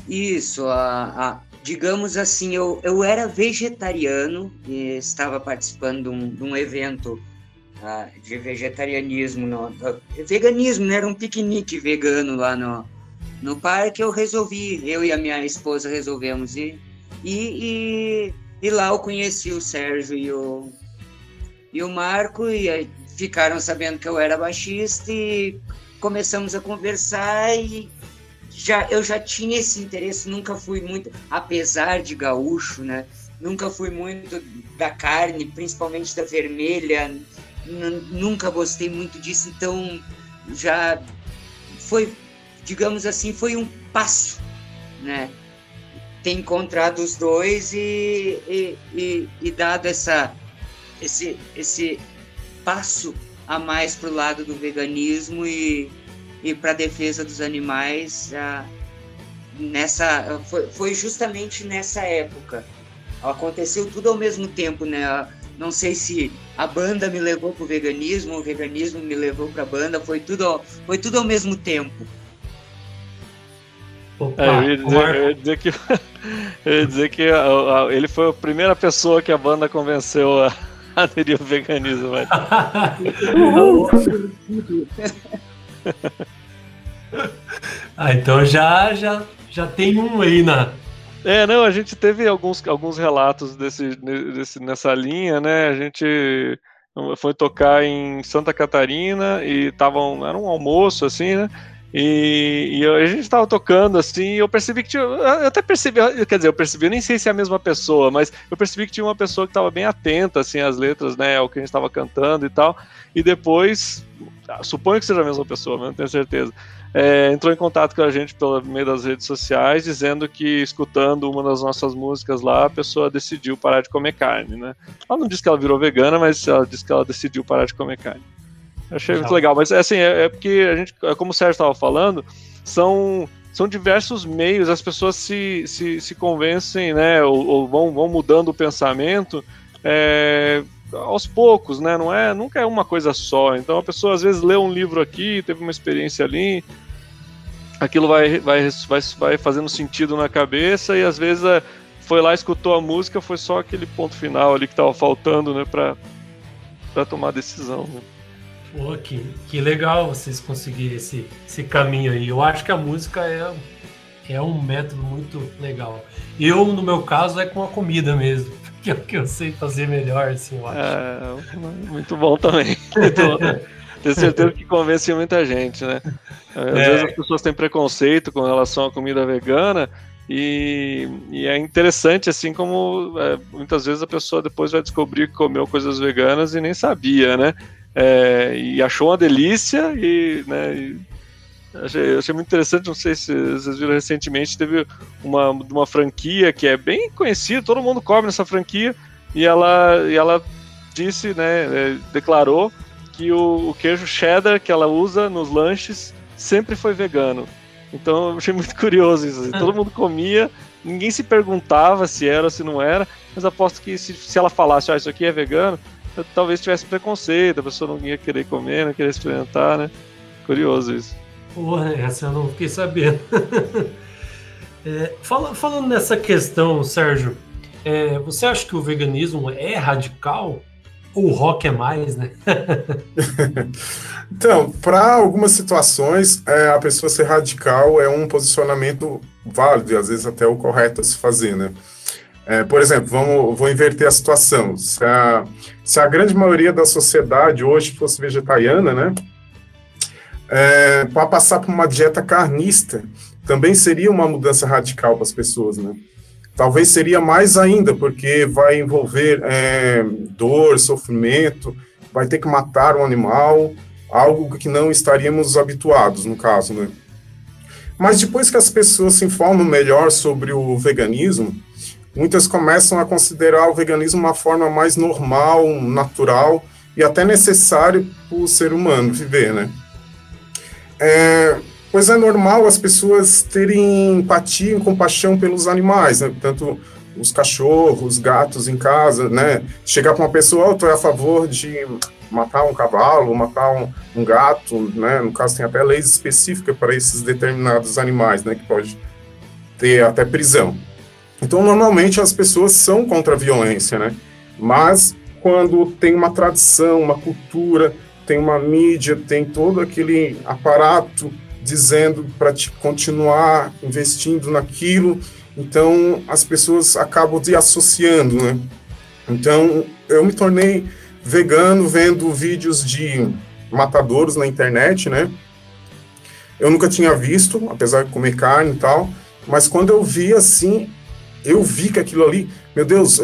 Isso, a, a, digamos assim, eu, eu era vegetariano e estava participando de um, de um evento uh, de vegetarianismo, no, uh, veganismo, né? era um piquenique vegano lá no, no parque. Eu resolvi, eu e a minha esposa resolvemos ir. E, e, e, lá eu conheci o Sérgio e o, e o Marco, e ficaram sabendo que eu era baixista e começamos a conversar e já eu já tinha esse interesse, nunca fui muito, apesar de gaúcho, né? Nunca fui muito da carne, principalmente da vermelha. Nunca gostei muito disso, então já foi, digamos assim, foi um passo, né? Ter encontrado os dois e, e, e, e dado essa, esse, esse passo a mais para o lado do veganismo e, e para a defesa dos animais ah, nessa foi, foi, justamente nessa época. Aconteceu tudo ao mesmo tempo né? Não sei se a banda me levou para o veganismo o veganismo me levou para a banda foi tudo foi tudo ao mesmo tempo. Opa, é, eu, ia dizer, eu, ia dizer, que ia dizer que a, a, ele foi a primeira pessoa que a banda convenceu a aderir ao veganismo. Mas... ah, então já, já, já tem um aí na. É, não, a gente teve alguns, alguns relatos desse, desse, nessa linha, né? A gente foi tocar em Santa Catarina e tava um, era um almoço, assim, né? E, e, a gente estava tocando assim, e eu percebi que tinha. Eu até percebi, quer dizer, eu percebi, eu nem sei se é a mesma pessoa, mas eu percebi que tinha uma pessoa que estava bem atenta assim às letras, né, ao que a gente estava cantando e tal. E depois, suponho que seja a mesma pessoa, mas não tenho certeza. É, entrou em contato com a gente pelo meio das redes sociais, dizendo que escutando uma das nossas músicas lá, a pessoa decidiu parar de comer carne, né? Ela não disse que ela virou vegana, mas ela disse que ela decidiu parar de comer carne. Achei muito legal, mas assim, é, é porque a gente, é como o Sérgio estava falando, são, são diversos meios, as pessoas se, se, se convencem, né, ou, ou vão, vão mudando o pensamento é, aos poucos, né, não é, nunca é uma coisa só, então a pessoa às vezes lê um livro aqui, teve uma experiência ali, aquilo vai, vai, vai, vai fazendo sentido na cabeça e às vezes é, foi lá, escutou a música, foi só aquele ponto final ali que estava faltando, né, para tomar a decisão, né. Pô, que, que legal vocês conseguirem esse, esse caminho aí. Eu acho que a música é, é um método muito legal. Eu, no meu caso, é com a comida mesmo. Que é o que eu sei fazer melhor, assim, eu acho. É, muito bom também. Tenho certeza que convence muita gente, né? Às é. vezes as pessoas têm preconceito com relação à comida vegana, e, e, é interessante, assim como é, muitas vezes a pessoa depois vai descobrir que comeu coisas veganas e nem sabia, né? É, e achou uma delícia e, né, e achei, achei, muito interessante, não sei se vocês viram recentemente, teve uma, uma franquia que é bem conhecida, todo mundo come nessa franquia, e ela, e ela disse, né, é, declarou que o, o queijo cheddar que ela usa nos lanches sempre foi vegano. Então eu achei muito curioso isso. Todo mundo comia, ninguém se perguntava se era se não era, mas aposto que se, se ela falasse, ah, isso aqui é vegano, talvez tivesse preconceito, a pessoa não ia querer comer, não querer experimentar, né? Curioso isso. Porra, essa eu não fiquei sabendo. é, fala, falando nessa questão, Sérgio, é, você acha que o veganismo é radical? Ou o rock é mais, né? então, para algumas situações, é, a pessoa ser radical é um posicionamento válido e às vezes até o correto a se fazer, né? É, por exemplo, vamos, vou inverter a situação. Se a, se a grande maioria da sociedade hoje fosse vegetariana, né, é, para passar por uma dieta carnista, também seria uma mudança radical para as pessoas, né? Talvez seria mais ainda, porque vai envolver é, dor, sofrimento, vai ter que matar um animal, algo que não estaríamos habituados, no caso, né? Mas depois que as pessoas se informam melhor sobre o veganismo, muitas começam a considerar o veganismo uma forma mais normal, natural e até necessário para o ser humano viver, né? É, pois é normal as pessoas terem empatia e compaixão pelos animais, né? tanto os cachorros, gatos em casa, né? Chegar para uma pessoa, oh, tu é a favor de matar um cavalo, matar um, um, gato, né? No caso tem até leis específicas para esses determinados animais, né? Que pode ter até prisão. Então, normalmente as pessoas são contra a violência, né? Mas quando tem uma tradição, uma cultura, tem uma mídia, tem todo aquele aparato dizendo para continuar investindo naquilo então as pessoas acabam de associando, né? Então eu me tornei vegano vendo vídeos de matadouros na internet, né? Eu nunca tinha visto, apesar de comer carne e tal, mas quando eu vi assim, eu vi que aquilo ali, meu Deus,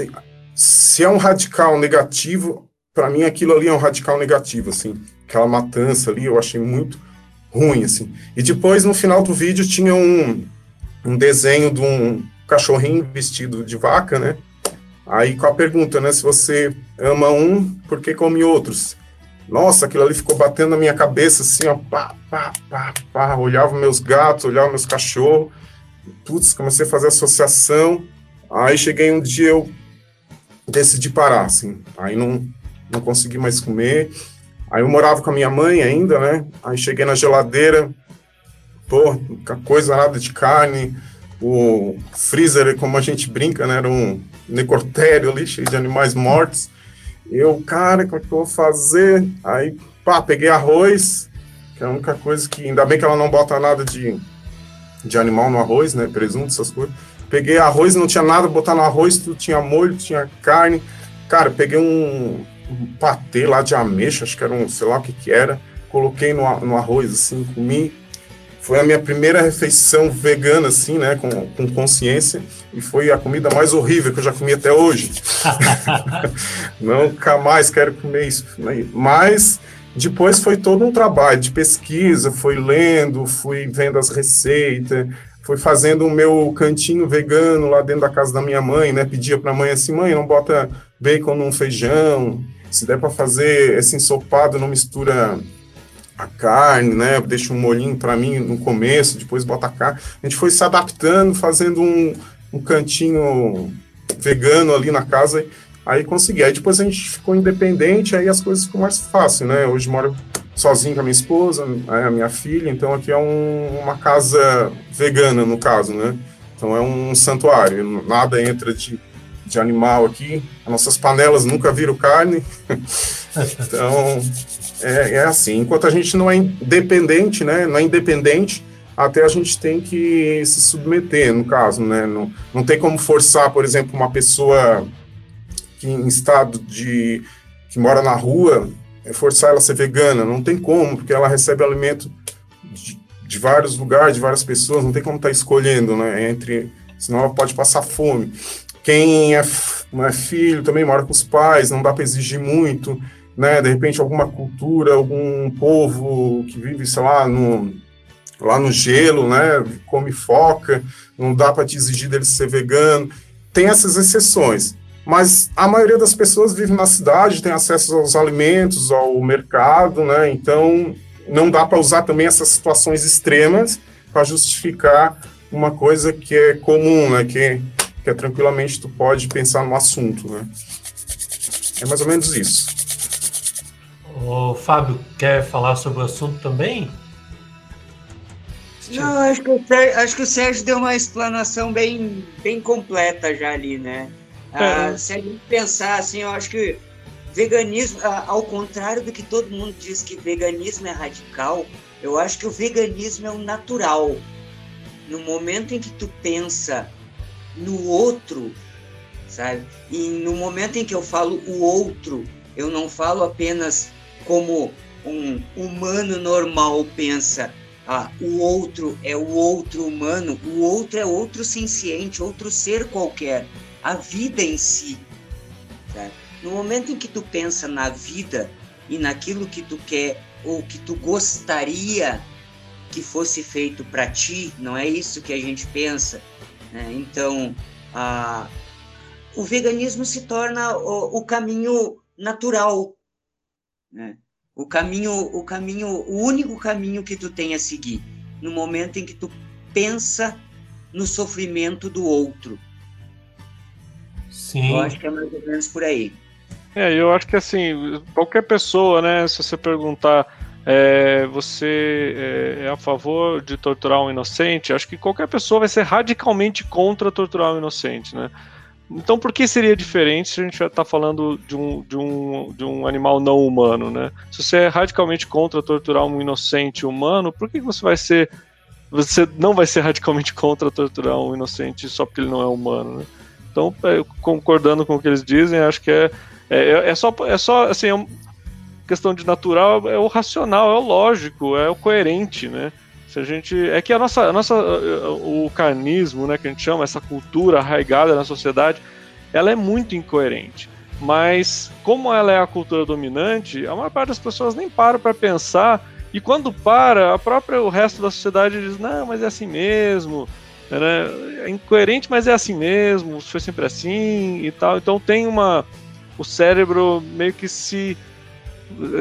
se é um radical negativo, para mim aquilo ali é um radical negativo, assim, aquela matança ali, eu achei muito ruim, assim. E depois no final do vídeo tinha um, um desenho de um cachorrinho vestido de vaca, né? Aí com a pergunta, né? Se você ama um, por que come outros? Nossa, aquilo ali ficou batendo na minha cabeça, assim, ó, pá, pá, pá, pá. Olhava meus gatos, olhava meus cachorros. Putz, comecei a fazer associação. Aí cheguei um dia, eu decidi parar, assim. Aí não, não consegui mais comer. Aí eu morava com a minha mãe ainda, né? Aí cheguei na geladeira, pô, coisa nada de carne. O freezer, como a gente brinca, né? Era um necrotério ali, cheio de animais mortos. Eu, cara, como é que eu vou fazer? Aí, pá, peguei arroz, que é a única coisa que. Ainda bem que ela não bota nada de, de animal no arroz, né? Presunto, essas coisas. Peguei arroz, não tinha nada, botar no arroz, tudo tinha molho, tinha carne. Cara, peguei um, um patê lá de ameixa, acho que era um, sei lá o que que era. Coloquei no, no arroz, assim, comi foi a minha primeira refeição vegana, assim, né, com, com consciência, e foi a comida mais horrível que eu já comi até hoje. Nunca mais quero comer isso. Né? Mas depois foi todo um trabalho de pesquisa, fui lendo, fui vendo as receitas, fui fazendo o meu cantinho vegano lá dentro da casa da minha mãe, né, pedia para a mãe assim, mãe, não bota bacon num feijão, se der para fazer esse ensopado, não mistura a carne, né? Deixa um molhinho para mim no começo, depois bota a carne. A gente foi se adaptando, fazendo um, um cantinho vegano ali na casa, aí consegui. Aí depois a gente ficou independente, aí as coisas ficam mais fáceis, né? Hoje moro sozinho com a minha esposa, a minha filha, então aqui é um, uma casa vegana, no caso, né? Então é um santuário, nada entra de, de animal aqui, as nossas panelas nunca viram carne, então é, é assim, enquanto a gente não é independente, né, não é independente, até a gente tem que se submeter, no caso, né, não, não tem como forçar, por exemplo, uma pessoa que em estado de, que mora na rua, é forçar ela a ser vegana, não tem como, porque ela recebe alimento de, de vários lugares, de várias pessoas, não tem como estar tá escolhendo, né, entre, senão ela pode passar fome. Quem é, é filho também mora com os pais, não dá para exigir muito, né, de repente alguma cultura, algum povo que vive, sei lá, no, lá no gelo, né, come foca, não dá para te exigir dele ser vegano. Tem essas exceções, mas a maioria das pessoas vive na cidade, tem acesso aos alimentos, ao mercado, né, então não dá para usar também essas situações extremas para justificar uma coisa que é comum, né, que, que é tranquilamente tu pode pensar no assunto, né. É mais ou menos isso. O Fábio, quer falar sobre o assunto também? Não, acho que, o Sérgio, acho que o Sérgio deu uma explanação bem, bem completa já ali, né? Ah, é. se a gente pensar assim, eu acho que veganismo, ah, ao contrário do que todo mundo diz que veganismo é radical, eu acho que o veganismo é o natural. No momento em que tu pensa no outro, sabe? E no momento em que eu falo o outro, eu não falo apenas como um humano normal pensa, ah, o outro é o outro humano, o outro é outro senciente, outro ser qualquer, a vida em si. No momento em que tu pensa na vida e naquilo que tu quer ou que tu gostaria que fosse feito para ti, não é isso que a gente pensa. Né? Então, ah, o veganismo se torna o, o caminho natural né? O caminho, o caminho, o único caminho que tu tem a seguir no momento em que tu pensa no sofrimento do outro. Sim. Eu acho que é mais ou menos por aí. É, eu acho que assim, qualquer pessoa, né, se você perguntar, é, você é, é, a favor de torturar um inocente, acho que qualquer pessoa vai ser radicalmente contra torturar um inocente, né? Então, por que seria diferente se a gente está falando de um, de, um, de um animal não humano, né? Se você é radicalmente contra torturar um inocente humano, por que você vai ser você não vai ser radicalmente contra torturar um inocente só porque ele não é humano, né? Então, é, concordando com o que eles dizem, acho que é, é, é só, é só assim, é questão de natural, é o racional, é o lógico, é o coerente, né? Se a gente é que a nossa, a nossa o carnismo, né, que a gente chama essa cultura arraigada na sociedade, ela é muito incoerente. Mas como ela é a cultura dominante, a maior parte das pessoas nem para para pensar e quando para, a própria o resto da sociedade diz: "Não, mas é assim mesmo". É incoerente, mas é assim mesmo, foi sempre assim e tal. Então tem uma o cérebro meio que se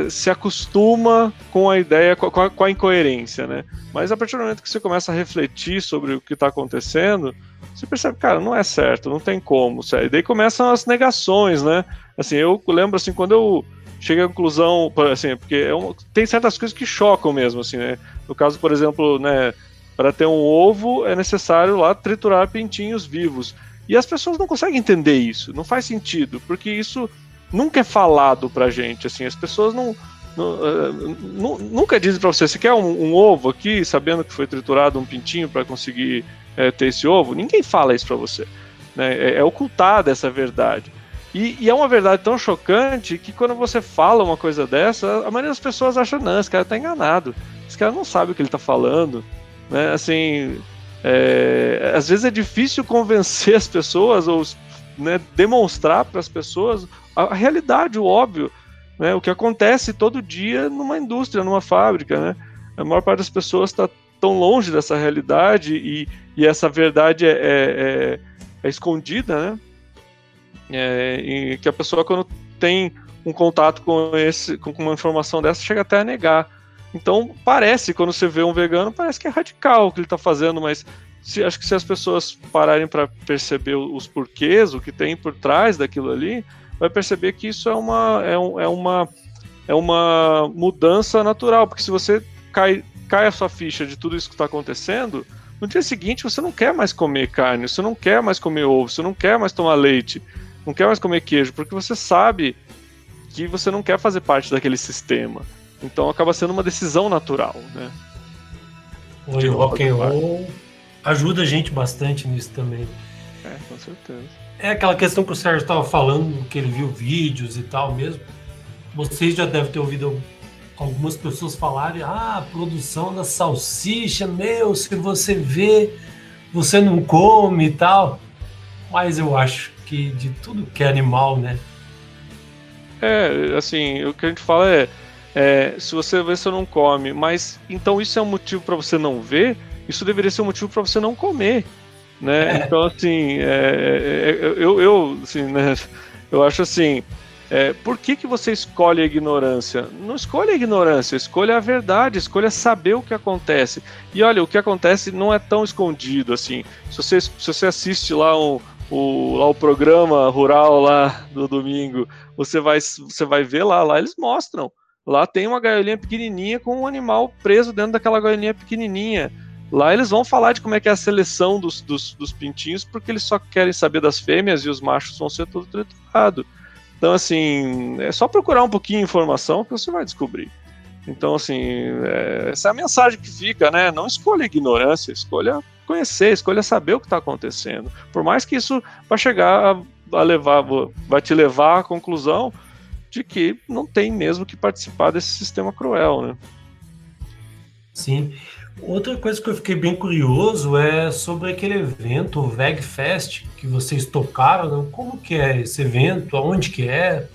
se acostuma com a ideia, com a, com a, incoerência, né? Mas a partir do momento que você começa a refletir sobre o que está acontecendo, você percebe, cara, não é certo, não tem como. E daí começam as negações, né? Assim, eu lembro assim, quando eu cheguei à conclusão, assim, porque é um, tem certas coisas que chocam mesmo, assim, né? No caso, por exemplo, né, para ter um ovo é necessário lá triturar pintinhos vivos. E as pessoas não conseguem entender isso, não faz sentido, porque isso nunca é falado pra gente, assim, as pessoas não, não uh, nunca dizem para você, você quer um, um, ovo aqui, sabendo que foi triturado um pintinho para conseguir é, ter esse ovo? Ninguém fala isso para você, né? É, é ocultada essa verdade. E, e, é uma verdade tão chocante que quando você fala uma coisa dessa, a maioria das pessoas acha, não, esse cara tá enganado, esse cara não sabe o que ele tá falando, né? Assim, é, às vezes é difícil convencer as pessoas ou né, demonstrar para as pessoas a, realidade, o óbvio, né, o que acontece todo dia numa indústria, numa fábrica. Né? A maior parte das pessoas está tão longe dessa realidade e, e essa verdade é, é, é, é escondida, né? É, e que a pessoa, quando tem um contato com, esse, com uma informação dessa, chega até a negar. Então, parece, quando você vê um vegano, parece que é radical o que ele está fazendo, mas se, acho que se as pessoas pararem para perceber os porquês, o que tem por trás daquilo ali, vai perceber que isso é uma, é, um, é uma, é uma mudança natural, porque se você cai, cai a sua ficha de tudo isso que está acontecendo, no dia seguinte você não quer mais comer carne, você não quer mais comer ovo, você não quer mais tomar leite, não quer mais comer queijo, porque você sabe que você não quer fazer parte daquele sistema. Então acaba sendo uma decisão natural, né? o rock and roll ajuda a gente bastante nisso também. É, com certeza. É aquela questão que o Sérgio estava falando, que ele viu vídeos e tal mesmo. Vocês já devem ter ouvido algumas pessoas falarem: ah, a produção da salsicha, meu, se você vê, você não come e tal. Mas eu acho que de tudo que é animal, né? É, assim, o que a gente fala é, é se você vê, você não come. Mas então isso é um motivo para você não ver? isso deveria ser um motivo para você não comer, né? É. Então, assim, é, é, é, eu, eu, assim, né, eu acho assim, é, por que, que você escolhe a ignorância? Não escolha a ignorância, escolha a verdade, escolha saber o que acontece. E olha, o que acontece não é tão escondido assim. Se você, se você assiste lá um, o, lá o programa rural lá do domingo, você vai, você vai ver lá, lá eles mostram. Lá tem uma gaiolinha pequenininha com um animal preso dentro daquela gaiolinha pequenininha. Lá eles vão falar de como é que é a seleção dos, dos, dos pintinhos, porque eles só querem saber das fêmeas e os machos vão ser tudo triturados. Então, assim, é só procurar um pouquinho de informação que você vai descobrir. Então, assim, é, essa é a mensagem que fica, né? Não escolha ignorância, escolha conhecer, escolha saber o que está acontecendo. Por mais que isso vai chegar a, a levar, vai te levar à conclusão de que não tem mesmo que participar desse sistema cruel, né? Sim. Outra coisa que eu fiquei bem curioso é sobre aquele evento, o VegFest, que vocês tocaram. Né? Como que é esse evento? Aonde que é?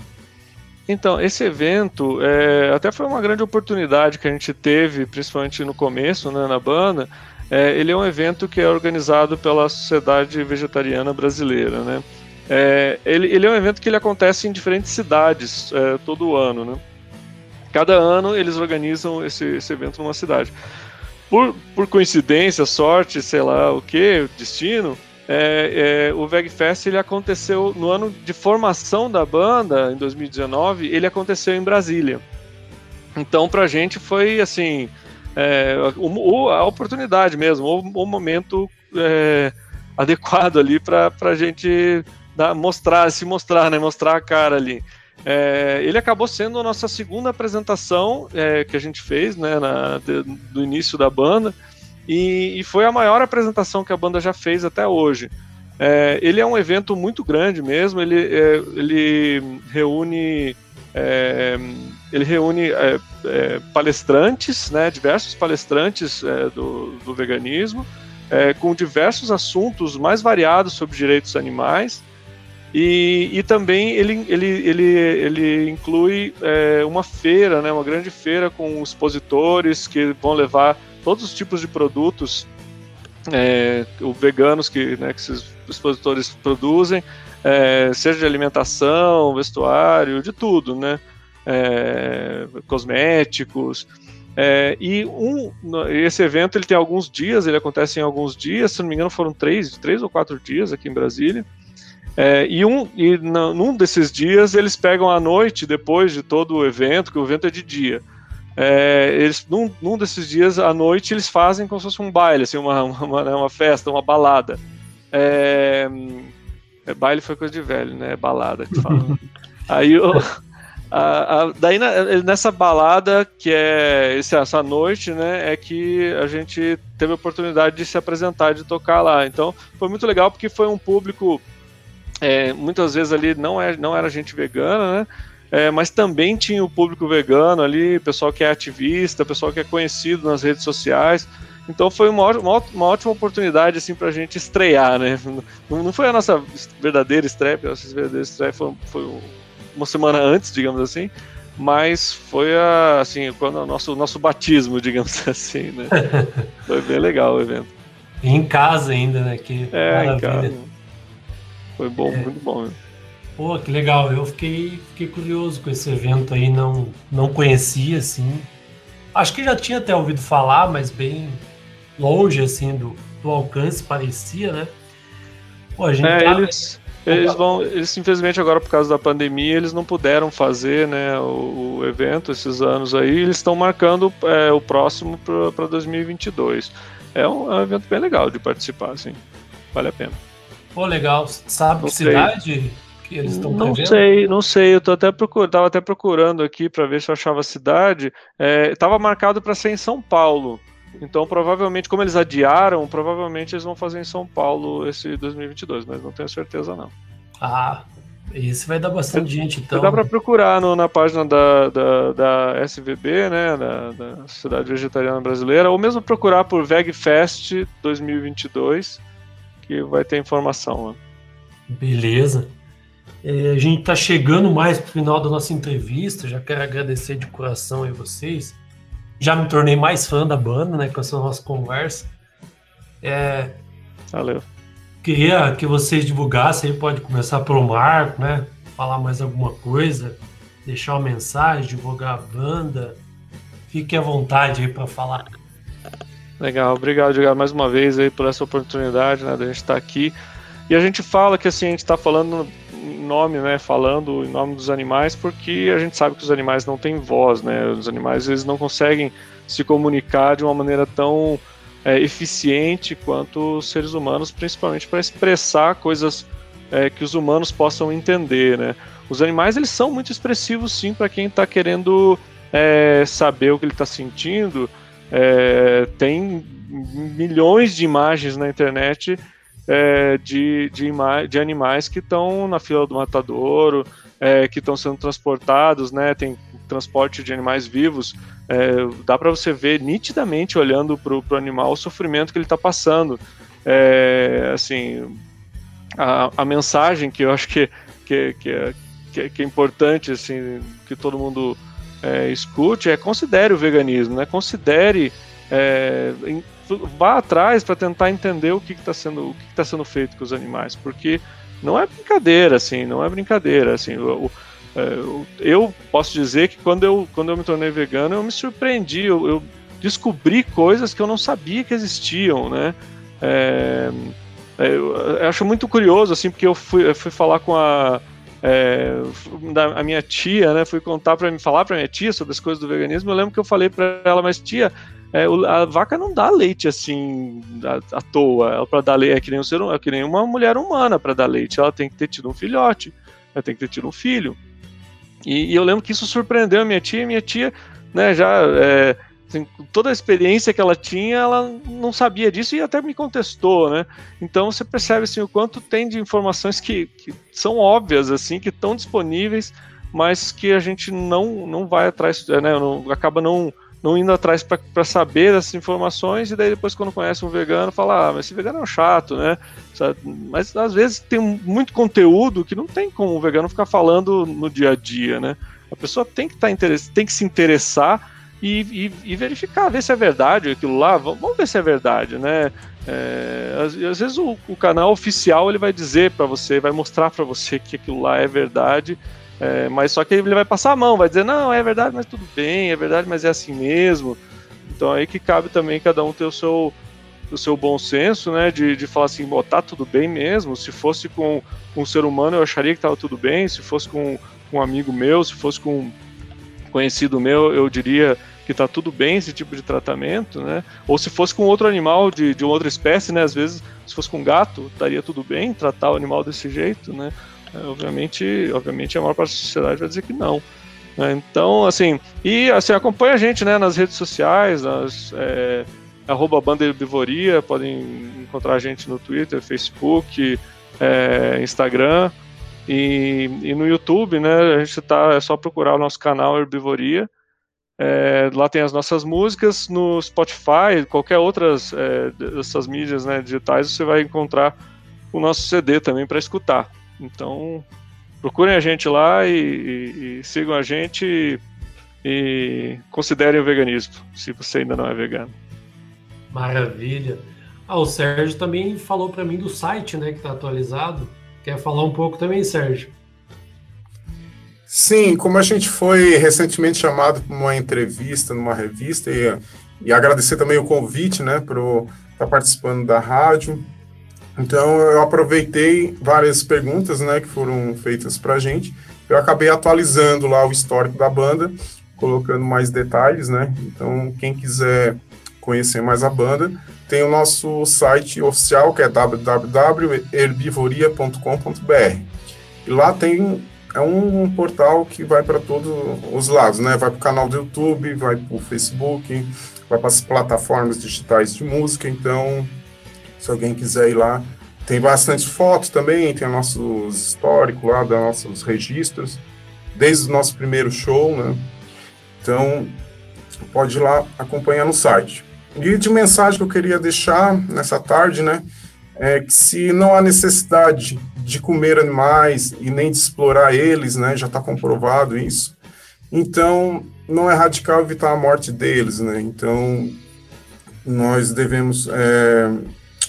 Então, esse evento é, até foi uma grande oportunidade que a gente teve, principalmente no começo, né, na banda. É, ele é um evento que é organizado pela Sociedade Vegetariana Brasileira, né? É, ele, ele, é um evento que ele acontece em diferentes cidades é, todo ano, né? Cada ano eles organizam esse, esse evento numa cidade por, por coincidência, sorte, sei lá o que, destino, é, é, o VegFest ele aconteceu no ano de formação da banda, em 2019, ele aconteceu em Brasília. Então, pra gente foi assim. É, o, a oportunidade mesmo, o, o momento é, adequado ali para a gente dar, mostrar, se mostrar, né, mostrar a cara ali. É, ele acabou sendo a nossa segunda apresentação é, que a gente fez, né, na, de, do início da banda. e, e foi a maior apresentação que a banda já fez até hoje. É, ele é um evento muito grande mesmo, ele, é, ele reúne. É, ele reúne é, palestrantes, né, diversos palestrantes do, do, veganismo, com diversos assuntos mais variados sobre direitos animais, e, e também ele, ele, ele, ele inclui uma feira, né, uma grande feira com expositores que vão levar todos os tipos de produtos é, veganos que, né, que esses expositores produzem, é, seja de alimentação, vestuário, de tudo, né? É, cosméticos. É, e um, esse evento ele tem alguns dias, ele acontece em alguns dias, se não me engano foram três, três ou quatro dias aqui em Brasília. É, e um, e num desses dias eles pegam a noite depois de todo o evento, que o evento é de dia. É, eles, num, num, desses dias à noite, eles fazem como se fosse um baile, assim, uma, uma, né, uma festa, uma balada. É, é, baile foi coisa de velho, né? Balada que fala. Aí a, a, daí na, nessa balada que é esse, essa noite, né, é que a gente teve a oportunidade de se apresentar, de tocar lá. Então foi muito legal porque foi um público é, muitas vezes ali não, é, não era gente vegana, né? É, mas também tinha o público vegano ali, pessoal que é ativista, pessoal que é conhecido nas redes sociais. Então foi uma, uma, uma ótima oportunidade assim, para a gente estrear, né? Não, não, foi a nossa verdadeira estreia, a nossa verdadeira estreia foi, foi uma semana antes, digamos assim, mas foi a, assim, quando o nosso, nosso batismo, digamos assim, né? foi bem legal o evento. E em casa ainda, né? Que é, maravilha. em casa. Foi bom, é. muito bom. Né? Pô, que legal. Eu fiquei, fiquei curioso com esse evento aí, não, não conhecia, assim. Acho que já tinha até ouvido falar, mas bem longe, assim, do, do alcance, parecia, né? Pô, a gente é, tá... eles, eles vão, eles infelizmente agora por causa da pandemia, eles não puderam fazer, né, o, o evento esses anos aí, eles estão marcando é, o próximo para 2022. É um, é um evento bem legal de participar, assim, vale a pena. Pô, legal. Sabe não que sei. cidade? que eles estão Não sei, não sei. Eu tô até procurando, tava até procurando aqui para ver se eu achava a cidade. Estava é, marcado para ser em São Paulo. Então, provavelmente, como eles adiaram, provavelmente eles vão fazer em São Paulo esse 2022, mas não tenho certeza não. Ah, esse vai dar bastante gente, então. Dá para procurar no, na página da, da, da SVB, né, da, da Sociedade Vegetariana Brasileira, ou mesmo procurar por VegFest 2022, que vai ter informação. Né? Beleza. É, a gente está chegando mais para o final da nossa entrevista. Já quero agradecer de coração a vocês. Já me tornei mais fã da banda, né? Com essa nossa conversa. É, Valeu. Queria que vocês divulgassem. Aí pode começar pelo Marco, né? Falar mais alguma coisa, deixar uma mensagem, divulgar a banda. Fique à vontade aí para falar. Legal, obrigado, Edgar, mais uma vez aí por essa oportunidade, né, da gente estar aqui. E a gente fala que assim, a gente está falando nome, né, falando em nome dos animais, porque a gente sabe que os animais não têm voz, né? Os animais eles não conseguem se comunicar de uma maneira tão é, eficiente quanto os seres humanos, principalmente para expressar coisas é, que os humanos possam entender, né? Os animais eles são muito expressivos, sim, para quem está querendo é, saber o que ele está sentindo. É, tem milhões de imagens na internet é, de, de, de, animais que estão na fila do matadouro, é, que estão sendo transportados, né? Tem transporte de animais vivos. É, dá para você ver nitidamente olhando para o animal o sofrimento que ele está passando. É, assim, a, a, mensagem que eu acho que, que, que, é, que, que é importante, assim, que todo mundo é, escute é considere o veganismo, né? Considere é, vá atrás para tentar entender o que está sendo o que está sendo feito com os animais, porque não é brincadeira, assim, não é brincadeira, assim. Eu, eu, eu posso dizer que quando eu quando eu me tornei vegano eu me surpreendi, eu, eu descobri coisas que eu não sabia que existiam, né? É, é eu acho muito curioso, assim, porque eu fui, eu fui falar com a é, a minha tia, né? Fui contar para me falar para minha tia sobre as coisas do veganismo. Eu lembro que eu falei para ela, mas tia, é, a vaca não dá leite assim à, à toa. Ela dar leite é que nem um ser, é que nem uma mulher humana para dar leite. Ela tem que ter tido um filhote, ela tem que ter tido um filho. E, e eu lembro que isso surpreendeu a minha tia. Minha tia, né, já é, Assim, toda a experiência que ela tinha, ela não sabia disso e até me contestou, né? Então você percebe assim, o quanto tem de informações que, que são óbvias, assim, que estão disponíveis, mas que a gente não, não vai atrás, né? Não, acaba não, não indo atrás para saber essas informações, e daí depois, quando conhece um vegano, fala: ah, mas esse vegano é um chato, né? Mas às vezes tem muito conteúdo que não tem como o vegano ficar falando no dia a dia, né? A pessoa tem que, tá tem que se interessar e, e, e, verificar, ver se é verdade aquilo lá. Vamos ver se é verdade, né? É, às, às, vezes o, o, canal oficial ele vai dizer para você, vai mostrar para você que aquilo lá é verdade, é, mas só que ele vai passar a mão, vai dizer não, é verdade, mas tudo bem, é verdade, mas é assim mesmo. Então aí que cabe também cada um ter o seu o seu bom senso, né, de, de falar assim, tá tudo bem mesmo. Se fosse com um ser humano, eu acharia que estava tudo bem. Se fosse com, com um amigo meu, se fosse com um conhecido meu, eu diria que está tudo bem esse tipo de tratamento, né? Ou se fosse com outro animal de, de outra espécie, né? Às vezes, se fosse com gato, estaria tudo bem tratar o animal desse jeito, né? É, obviamente, obviamente a maior parte da sociedade vai dizer que não. Né? Então, assim, e assim, acompanha a gente, né? Nas redes sociais, nas é, arroba podem encontrar a gente no Twitter, Facebook, é, Instagram e, e, no YouTube, né? A gente tá, é só procurar o nosso canal Herbivoria é, lá tem as nossas músicas, no Spotify, qualquer outras é, dessas mídias né, digitais, você vai encontrar o nosso CD também para escutar. Então, procurem a gente lá e, e, e sigam a gente e, e, considerem o veganismo, se você ainda não é vegano. Maravilha. Ah, o Sérgio também falou para mim do site, né, que está atualizado. Quer falar um pouco também, Sérgio? Sim, como a gente foi recentemente chamado para uma entrevista numa revista e, e agradecer também o convite, né, para estar tá participando da rádio. Então eu aproveitei várias perguntas, né, que foram feitas para a gente. Eu acabei atualizando lá o histórico da banda, colocando mais detalhes, né. Então quem quiser conhecer mais a banda, tem o nosso site oficial que é www.herbivoria.com.br. E lá tem é um portal que vai para todos os lados, né? Vai para o canal do YouTube, vai para o Facebook, vai para as plataformas digitais de música. Então, se alguém quiser ir lá, tem bastante fotos também, tem nossos históricos lá, dos nossos registros, desde o nosso primeiro show, né? Então, pode ir lá acompanhar no site. E de mensagem que eu queria deixar nessa tarde, né? É que se não há necessidade de comer animais e nem de explorar eles, né? Já está comprovado isso. Então, não é radical evitar a morte deles, né? Então, nós devemos é,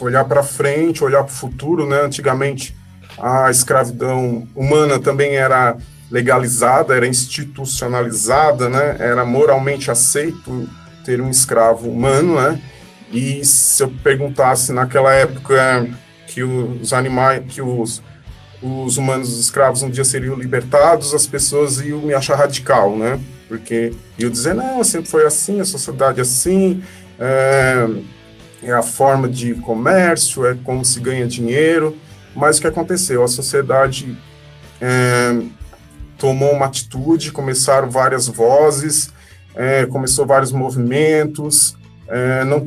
olhar para frente, olhar para o futuro, né? Antigamente, a escravidão humana também era legalizada, era institucionalizada, né? Era moralmente aceito ter um escravo humano, né? E se eu perguntasse naquela época que os animais, que os, os humanos escravos um dia seriam libertados, as pessoas iam me achar radical, né? Porque iam dizer, não, sempre foi assim, a sociedade é assim, é, é a forma de comércio, é como se ganha dinheiro. Mas o que aconteceu? A sociedade é, tomou uma atitude, começaram várias vozes, é, começou vários movimentos, é, não,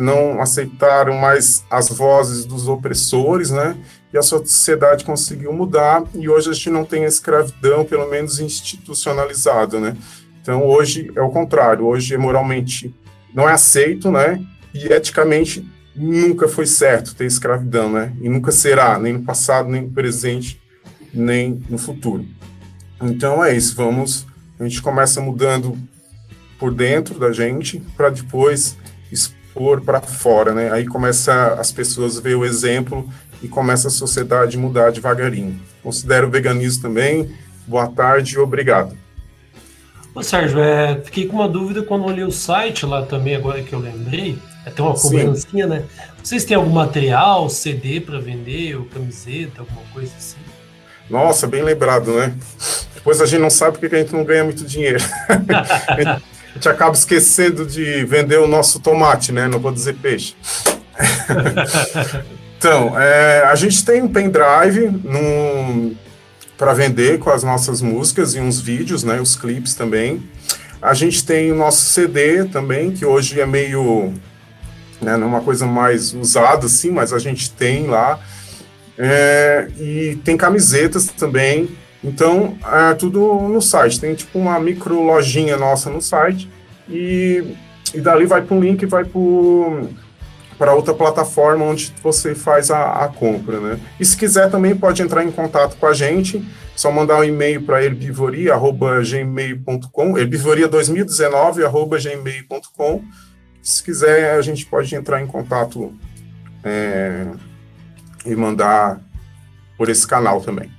não aceitaram mais as vozes dos opressores, né? E a sociedade conseguiu mudar e hoje a gente não tem a escravidão, pelo menos institucionalizada, né? Então hoje é o contrário, hoje é moralmente não é aceito, né? E eticamente nunca foi certo ter escravidão, né? E nunca será, nem no passado, nem no presente, nem no futuro. Então é isso, vamos, a gente começa mudando por dentro da gente para depois expor para fora, né? Aí começa as pessoas ver o exemplo e começa a sociedade mudar devagarinho. Considero o veganismo também. Boa tarde e obrigado. Ô, Sérgio, é, fiquei com uma dúvida quando olhei o site lá também, agora que eu lembrei. É, tem uma cobrancinha, né? Vocês têm algum material, CD para vender, ou camiseta, alguma coisa assim? Nossa, bem lembrado, né? Depois a gente não sabe porque a gente não ganha muito dinheiro. gente acaba esquecendo de vender o nosso tomate, né? Não vou dizer peixe. então, é, a gente tem um pendrive para vender com as nossas músicas e uns vídeos, né? Os clipes também. A gente tem o nosso CD também, que hoje é meio, né, não é uma coisa mais usada assim, mas a gente tem lá. É, e tem camisetas também. Então, é tudo no site. Tem tipo uma micro lojinha nossa no site. E, e dali vai para um link, vai para outra plataforma onde você faz a, a, compra, né? E se quiser também pode entrar em contato com a gente, só mandar um e-mail para herbivoria@gmail.com, herbivoria2019@gmail.com. Se quiser a gente pode entrar em contato é, e mandar por esse canal também.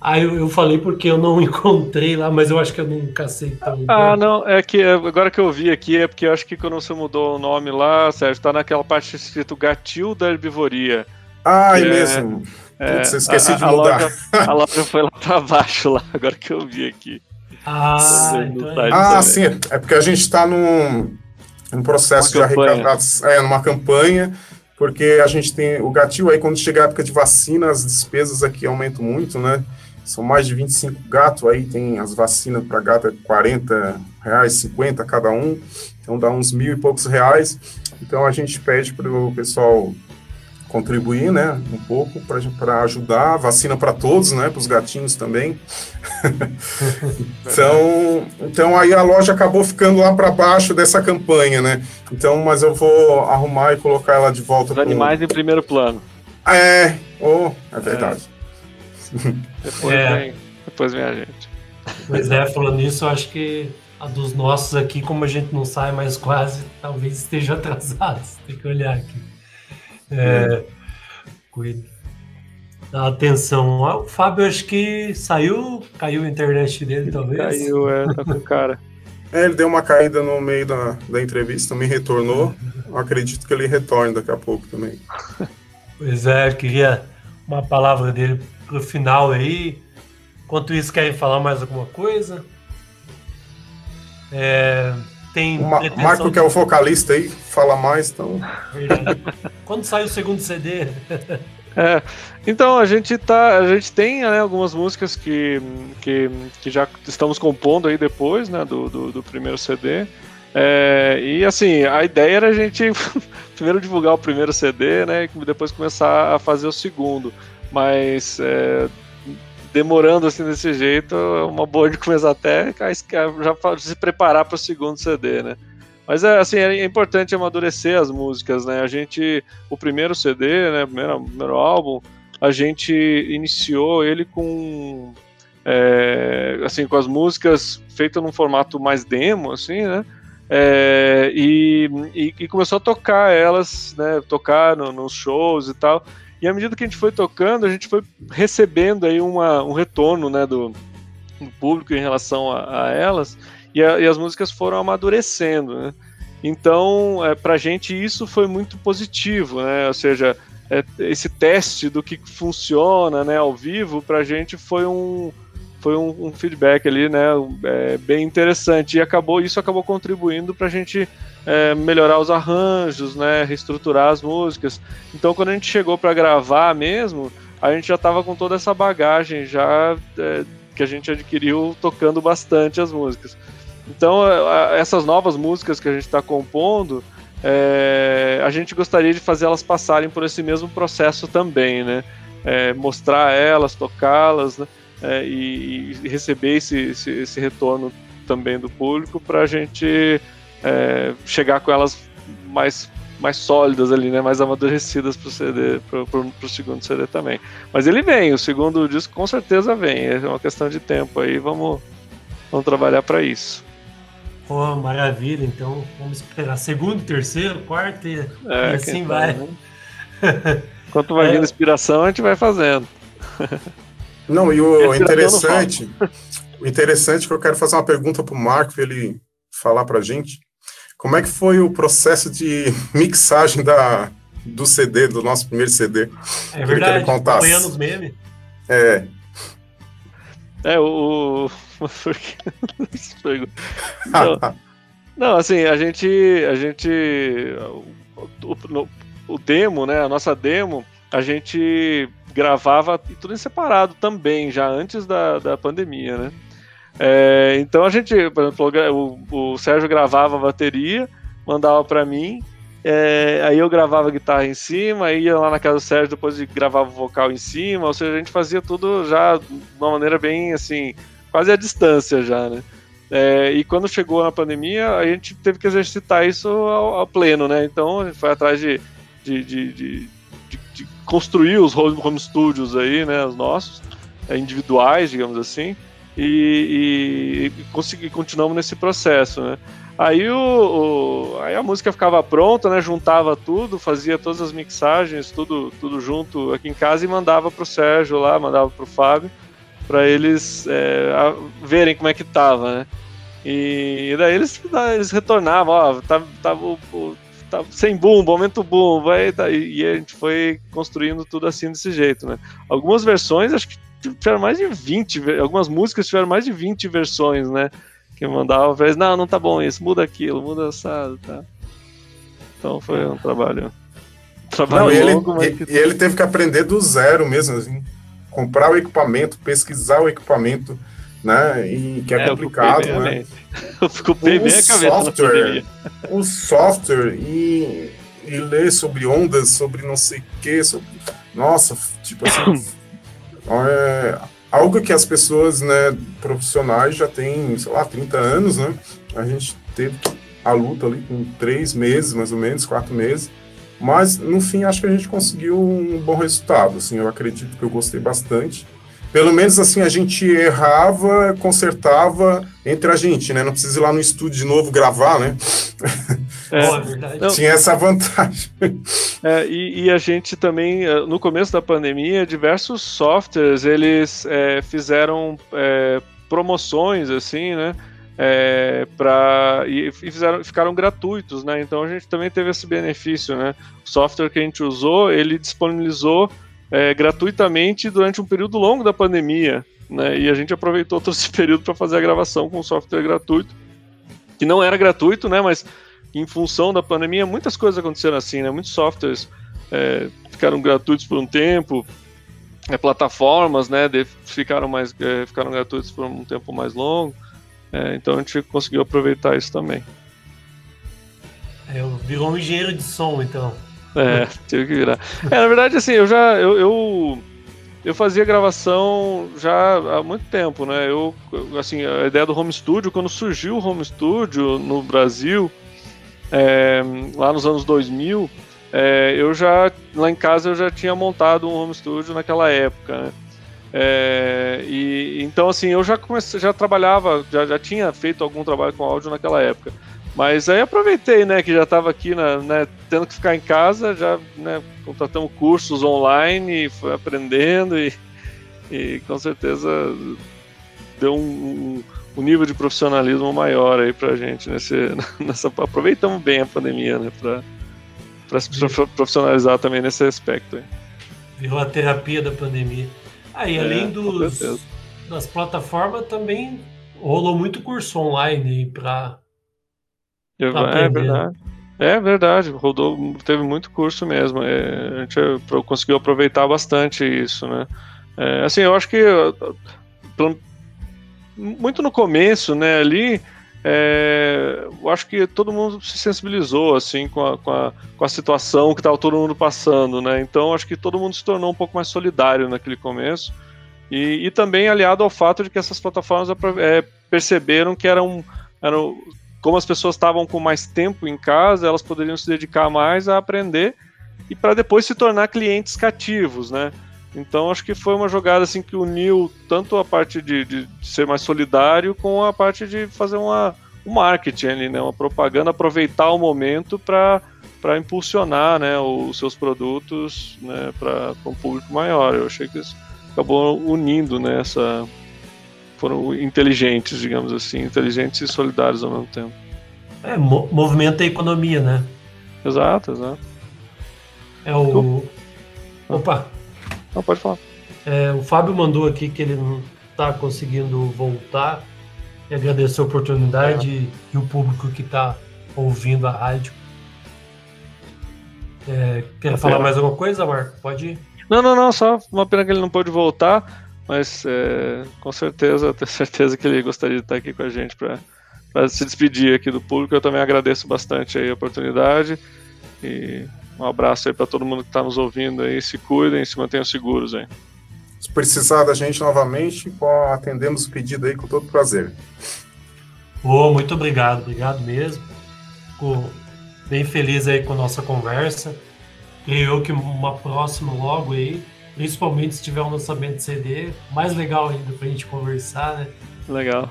Ah, eu, eu falei porque eu não encontrei lá, mas eu acho que eu nunca sei. Ah, não, é que agora que eu vi aqui, é porque eu acho que quando você mudou o nome lá, Sérgio, tá naquela parte escrito Gatil da Herbivoria. Ah, é, é mesmo. É, Putz, esqueci a, de mudar. A loja, a loja foi lá pra baixo, lá, agora que eu vi aqui. Ah, então é. ah sim, é porque a gente está num, num processo de arrecadação, é, numa campanha porque a gente tem o gatilho aí, quando chega a época de vacina, as despesas aqui aumentam muito, né? São mais de 25 gatos, aí tem as vacinas para gato é 40 reais, 50 cada um, então dá uns mil e poucos reais. Então a gente pede para o pessoal contribuir, né, um pouco para ajudar, vacina para todos, né, para os gatinhos também. então, então aí a loja acabou ficando lá para baixo dessa campanha, né? Então, mas eu vou arrumar e colocar ela de volta. Os animais em primeiro plano. É, oh, é verdade. É. Depois, é. Vem, depois vem a gente. Pois é, falando nisso, eu acho que a dos nossos aqui, como a gente não sai mais quase, talvez esteja atrasado. Tem que olhar aqui. É, cuida. Dá atenção. Ah, o Fábio acho que saiu, caiu a internet dele, talvez. Caiu, é, tá com cara. É, ele deu uma caída no meio da, da entrevista, também retornou. Eu acredito que ele retorne daqui a pouco também. Pois é, eu queria uma palavra dele pro final aí. Enquanto isso, querem falar mais alguma coisa? É, tem. O Ma Marco, de... que é o vocalista aí, fala mais, então. Verdade. Quando sai o segundo CD? É, então a gente tá, a gente tem né, algumas músicas que, que, que, já estamos compondo aí depois, né, do, do, do primeiro CD. É, e assim, a ideia era a gente primeiro divulgar o primeiro CD, né, e depois começar a fazer o segundo. Mas é, demorando assim desse jeito, é uma boa de começar até já se preparar para o segundo CD, né? Mas é assim, é importante amadurecer as músicas, né? A gente, o primeiro CD, né, primeiro, primeiro álbum, a gente iniciou ele com é, assim, com as músicas feitas num formato mais demo, assim, né? É, e, e, e, começou a tocar elas, né? Tocar no, nos shows e tal. E à medida que a gente foi tocando, a gente foi recebendo aí uma, um retorno né, do, do público em relação a, a elas, e, a, e, as músicas foram amadurecendo. Né? Então, é, para a gente, isso foi muito positivo, né? ou seja, é, esse teste do que funciona né, ao vivo, para a gente foi um, foi um, um, feedback ali, né, é, bem interessante e acabou isso acabou contribuindo para a gente é, melhorar os arranjos, né, reestruturar as músicas. Então, quando a gente chegou para gravar mesmo, a gente já estava com toda essa bagagem já é, que a gente adquiriu tocando bastante as músicas. Então, essas novas músicas que a gente está compondo, é, a gente gostaria de fazer elas passarem por esse mesmo processo também, né? É, mostrar elas, tocá-las, né? É, e, e, receber esse, esse, esse, retorno também do público para a gente é, chegar com elas mais, mais sólidas ali, né? Mais amadurecidas pro CD, pro, pro, pro, segundo CD também. Mas ele vem, o segundo disco com certeza vem. É uma questão de tempo aí, vamos, vamos trabalhar para isso. Pô, maravilha, então vamos esperar segundo, terceiro, quarto e, é, assim vai. Né? Enquanto vai é. vindo inspiração, a gente vai fazendo. Não, e o interessante, o interessante é que eu quero fazer uma pergunta pro Marco, ele falar pra gente. Como é que foi o processo de mixagem da, do CD, do nosso primeiro CD? É verdade, acompanhando os memes. É. É, o... não, não, assim, a gente... A gente... O, o, o demo, né, a nossa demo, a gente gravava tudo em separado também, já antes da, da pandemia, né? É, então a gente, por exemplo, o, o Sérgio gravava a bateria, mandava para mim, é, aí eu gravava a guitarra em cima, ia lá na casa do Sérgio, depois gravava o vocal em cima, ou seja, a gente fazia tudo já de uma maneira bem assim, quase à distância já, né? É, e quando chegou a pandemia, a gente teve que exercitar isso ao, ao pleno, né? Então a gente foi atrás de, de, de, de, de construir os home studios aí, né? Os nossos, é, individuais, digamos assim, e, e, e continuamos nesse processo, né? Aí, o, o, aí a música ficava pronta, né? Juntava tudo, fazia todas as mixagens, tudo, tudo junto aqui em casa e mandava pro Sérgio lá, mandava pro Fábio, para eles é, a, verem como é que tava, né? E, daí eles, eles retornavam, ó, tava, tá, tava, tava sem boom, aumenta o tá, e, a gente foi construindo tudo assim desse jeito, né? Algumas versões, acho que tiveram mais de 20, algumas músicas tiveram mais de 20 versões, né? que mandava vezes não, não tá bom isso, muda aquilo, muda essa. Tá. Então foi um trabalho. Um trabalho não, e longo, ele, mas... e ele teve que aprender do zero mesmo, assim, comprar o equipamento, pesquisar o equipamento, né? E que é, é complicado, eu né? Eu fico bem, bem a software, o software e, e ler sobre ondas, sobre não sei o que, sobre... nossa, tipo assim. é, algo que as pessoas, né, profissionais já têm, sei lá, 30 anos, né? A gente teve a luta ali com três meses, mais ou menos, quatro meses. Mas, no fim, acho que a gente conseguiu um bom resultado, assim, eu acredito que eu gostei bastante pelo menos assim a gente errava, consertava entre a gente, né? Não precisa ir lá no estúdio de novo gravar, né? É, Tinha essa vantagem. É, e, e, a gente também, eh, no começo da pandemia, diversos softwares eles é, fizeram é, promoções assim, né? É, para e, fizeram, ficaram gratuitos, né? Então a gente também teve esse benefício, né? O software que a gente usou, ele disponibilizou é, gratuitamente durante um período longo da pandemia. Né? E a gente aproveitou todo esse período para fazer a gravação com software gratuito, que não era gratuito, né? mas em função da pandemia, muitas coisas aconteceram assim, né? muitos softwares é, ficaram gratuitos por um tempo, é, plataformas né, ficaram, mais, é, ficaram gratuitos por um tempo mais longo, é, então a gente conseguiu aproveitar isso também. É, virou um engenheiro de som, então. É, tive que virar. É, na verdade, assim, eu já. Eu, eu, eu, fazia gravação já há muito tempo, né? Eu, assim, a ideia do home studio, quando surgiu o home studio no Brasil, é, lá nos anos 2000, é, eu já. Lá em casa eu já tinha montado um home studio naquela época, né? É, e então assim eu já comecei, já trabalhava, já, já tinha feito algum trabalho com áudio naquela época. Mas aí aproveitei, né, que já estava aqui, na, né, tendo que ficar em casa, já né, contratamos cursos online, e foi aprendendo e, e com certeza deu um, um, nível de profissionalismo maior aí pra gente nesse, nessa aproveitamos bem a pandemia, né, para para se profissionalizar também nesse aspecto. Aí. Virou a terapia da pandemia. Aí, ah, é, além dos, das plataformas, também rolou muito curso online para eu, tá é verdade. É verdade, rodou, teve muito curso mesmo. É, a gente conseguiu aproveitar bastante isso, né? É, assim, eu acho que muito no começo, né, ali, é, eu acho que todo mundo se sensibilizou assim com a, com a, com a situação que estava todo mundo passando, né? Então acho que todo mundo se tornou um pouco mais solidário naquele começo e, e também aliado ao fato de que essas plataformas é, perceberam que eram, eram como as pessoas estavam com mais tempo em casa, elas poderiam se dedicar mais a aprender e para depois se tornar clientes cativos, né? Então acho que foi uma jogada assim que uniu tanto a parte de, de, ser mais solidário com a parte de fazer uma, um marketing ali, né? Uma propaganda, aproveitar o momento para para impulsionar, né, os seus produtos, né, para um público maior. Eu achei que isso acabou unindo, né, essa, foram inteligentes, digamos assim, inteligentes e solidários ao mesmo tempo. É, mo movimenta a economia, né? Exato, exato. É o. Opa! Não, pode falar. É, o Fábio mandou aqui que ele não está conseguindo voltar e agradecer a oportunidade é. e o público que está ouvindo a rádio. É, quer falar mais alguma coisa, Marco? Pode ir. Não, não, não, só uma pena que ele não pôde voltar. Mas é, com certeza, tenho certeza que ele gostaria de estar aqui com a gente para se despedir aqui do público. Eu também agradeço bastante a oportunidade e um abraço aí para todo mundo que está nos ouvindo aí. Se cuidem, se mantenham seguros aí. Se precisar da gente novamente, atendemos o pedido aí com todo prazer. Oh, muito obrigado, obrigado mesmo. Fico bem feliz aí com a nossa conversa. Creio que uma próxima logo aí, principalmente se tiver um lançamento de CD, mais legal ainda pra gente conversar, né? Legal.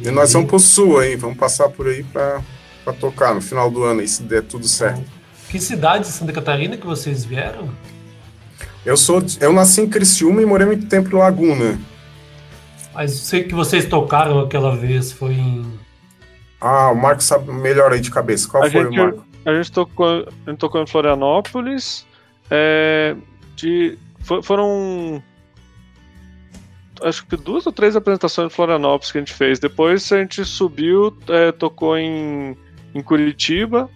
E, e nós vamos pro sul aí, vamos passar por aí para tocar no final do ano aí, se der tudo certo. Que cidade de Santa Catarina que vocês vieram? Eu sou, eu nasci em Criciúma e morei muito tempo em Laguna. Mas sei que vocês tocaram aquela vez, foi em. Ah, o Marco sabe melhor aí de cabeça. Qual a foi gente, o Marco? A gente tocou, a gente tocou em Florianópolis. É, de, foram. Acho que duas ou três apresentações em Florianópolis que a gente fez. Depois a gente subiu, é, tocou em, em Curitiba.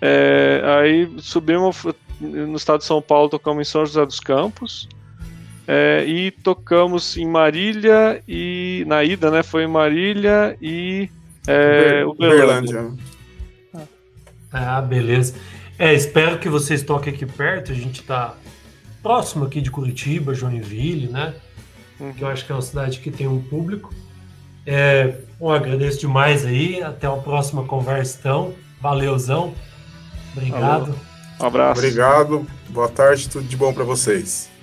É, aí subimos no estado de São Paulo, tocamos em São José dos Campos. É, e tocamos em Marília e. Na ida, né? Foi em Marília e. É, Uberlândia. Ah, beleza. É, espero que vocês toquem aqui perto. A gente tá próximo aqui de Curitiba, Joinville, né? Uhum. Que eu acho que é uma cidade que tem um público. É, bom, agradeço demais aí. Até a próxima conversa, então. Valeuzão. Obrigado. Um abraço. Obrigado. Boa tarde. Tudo de bom para vocês.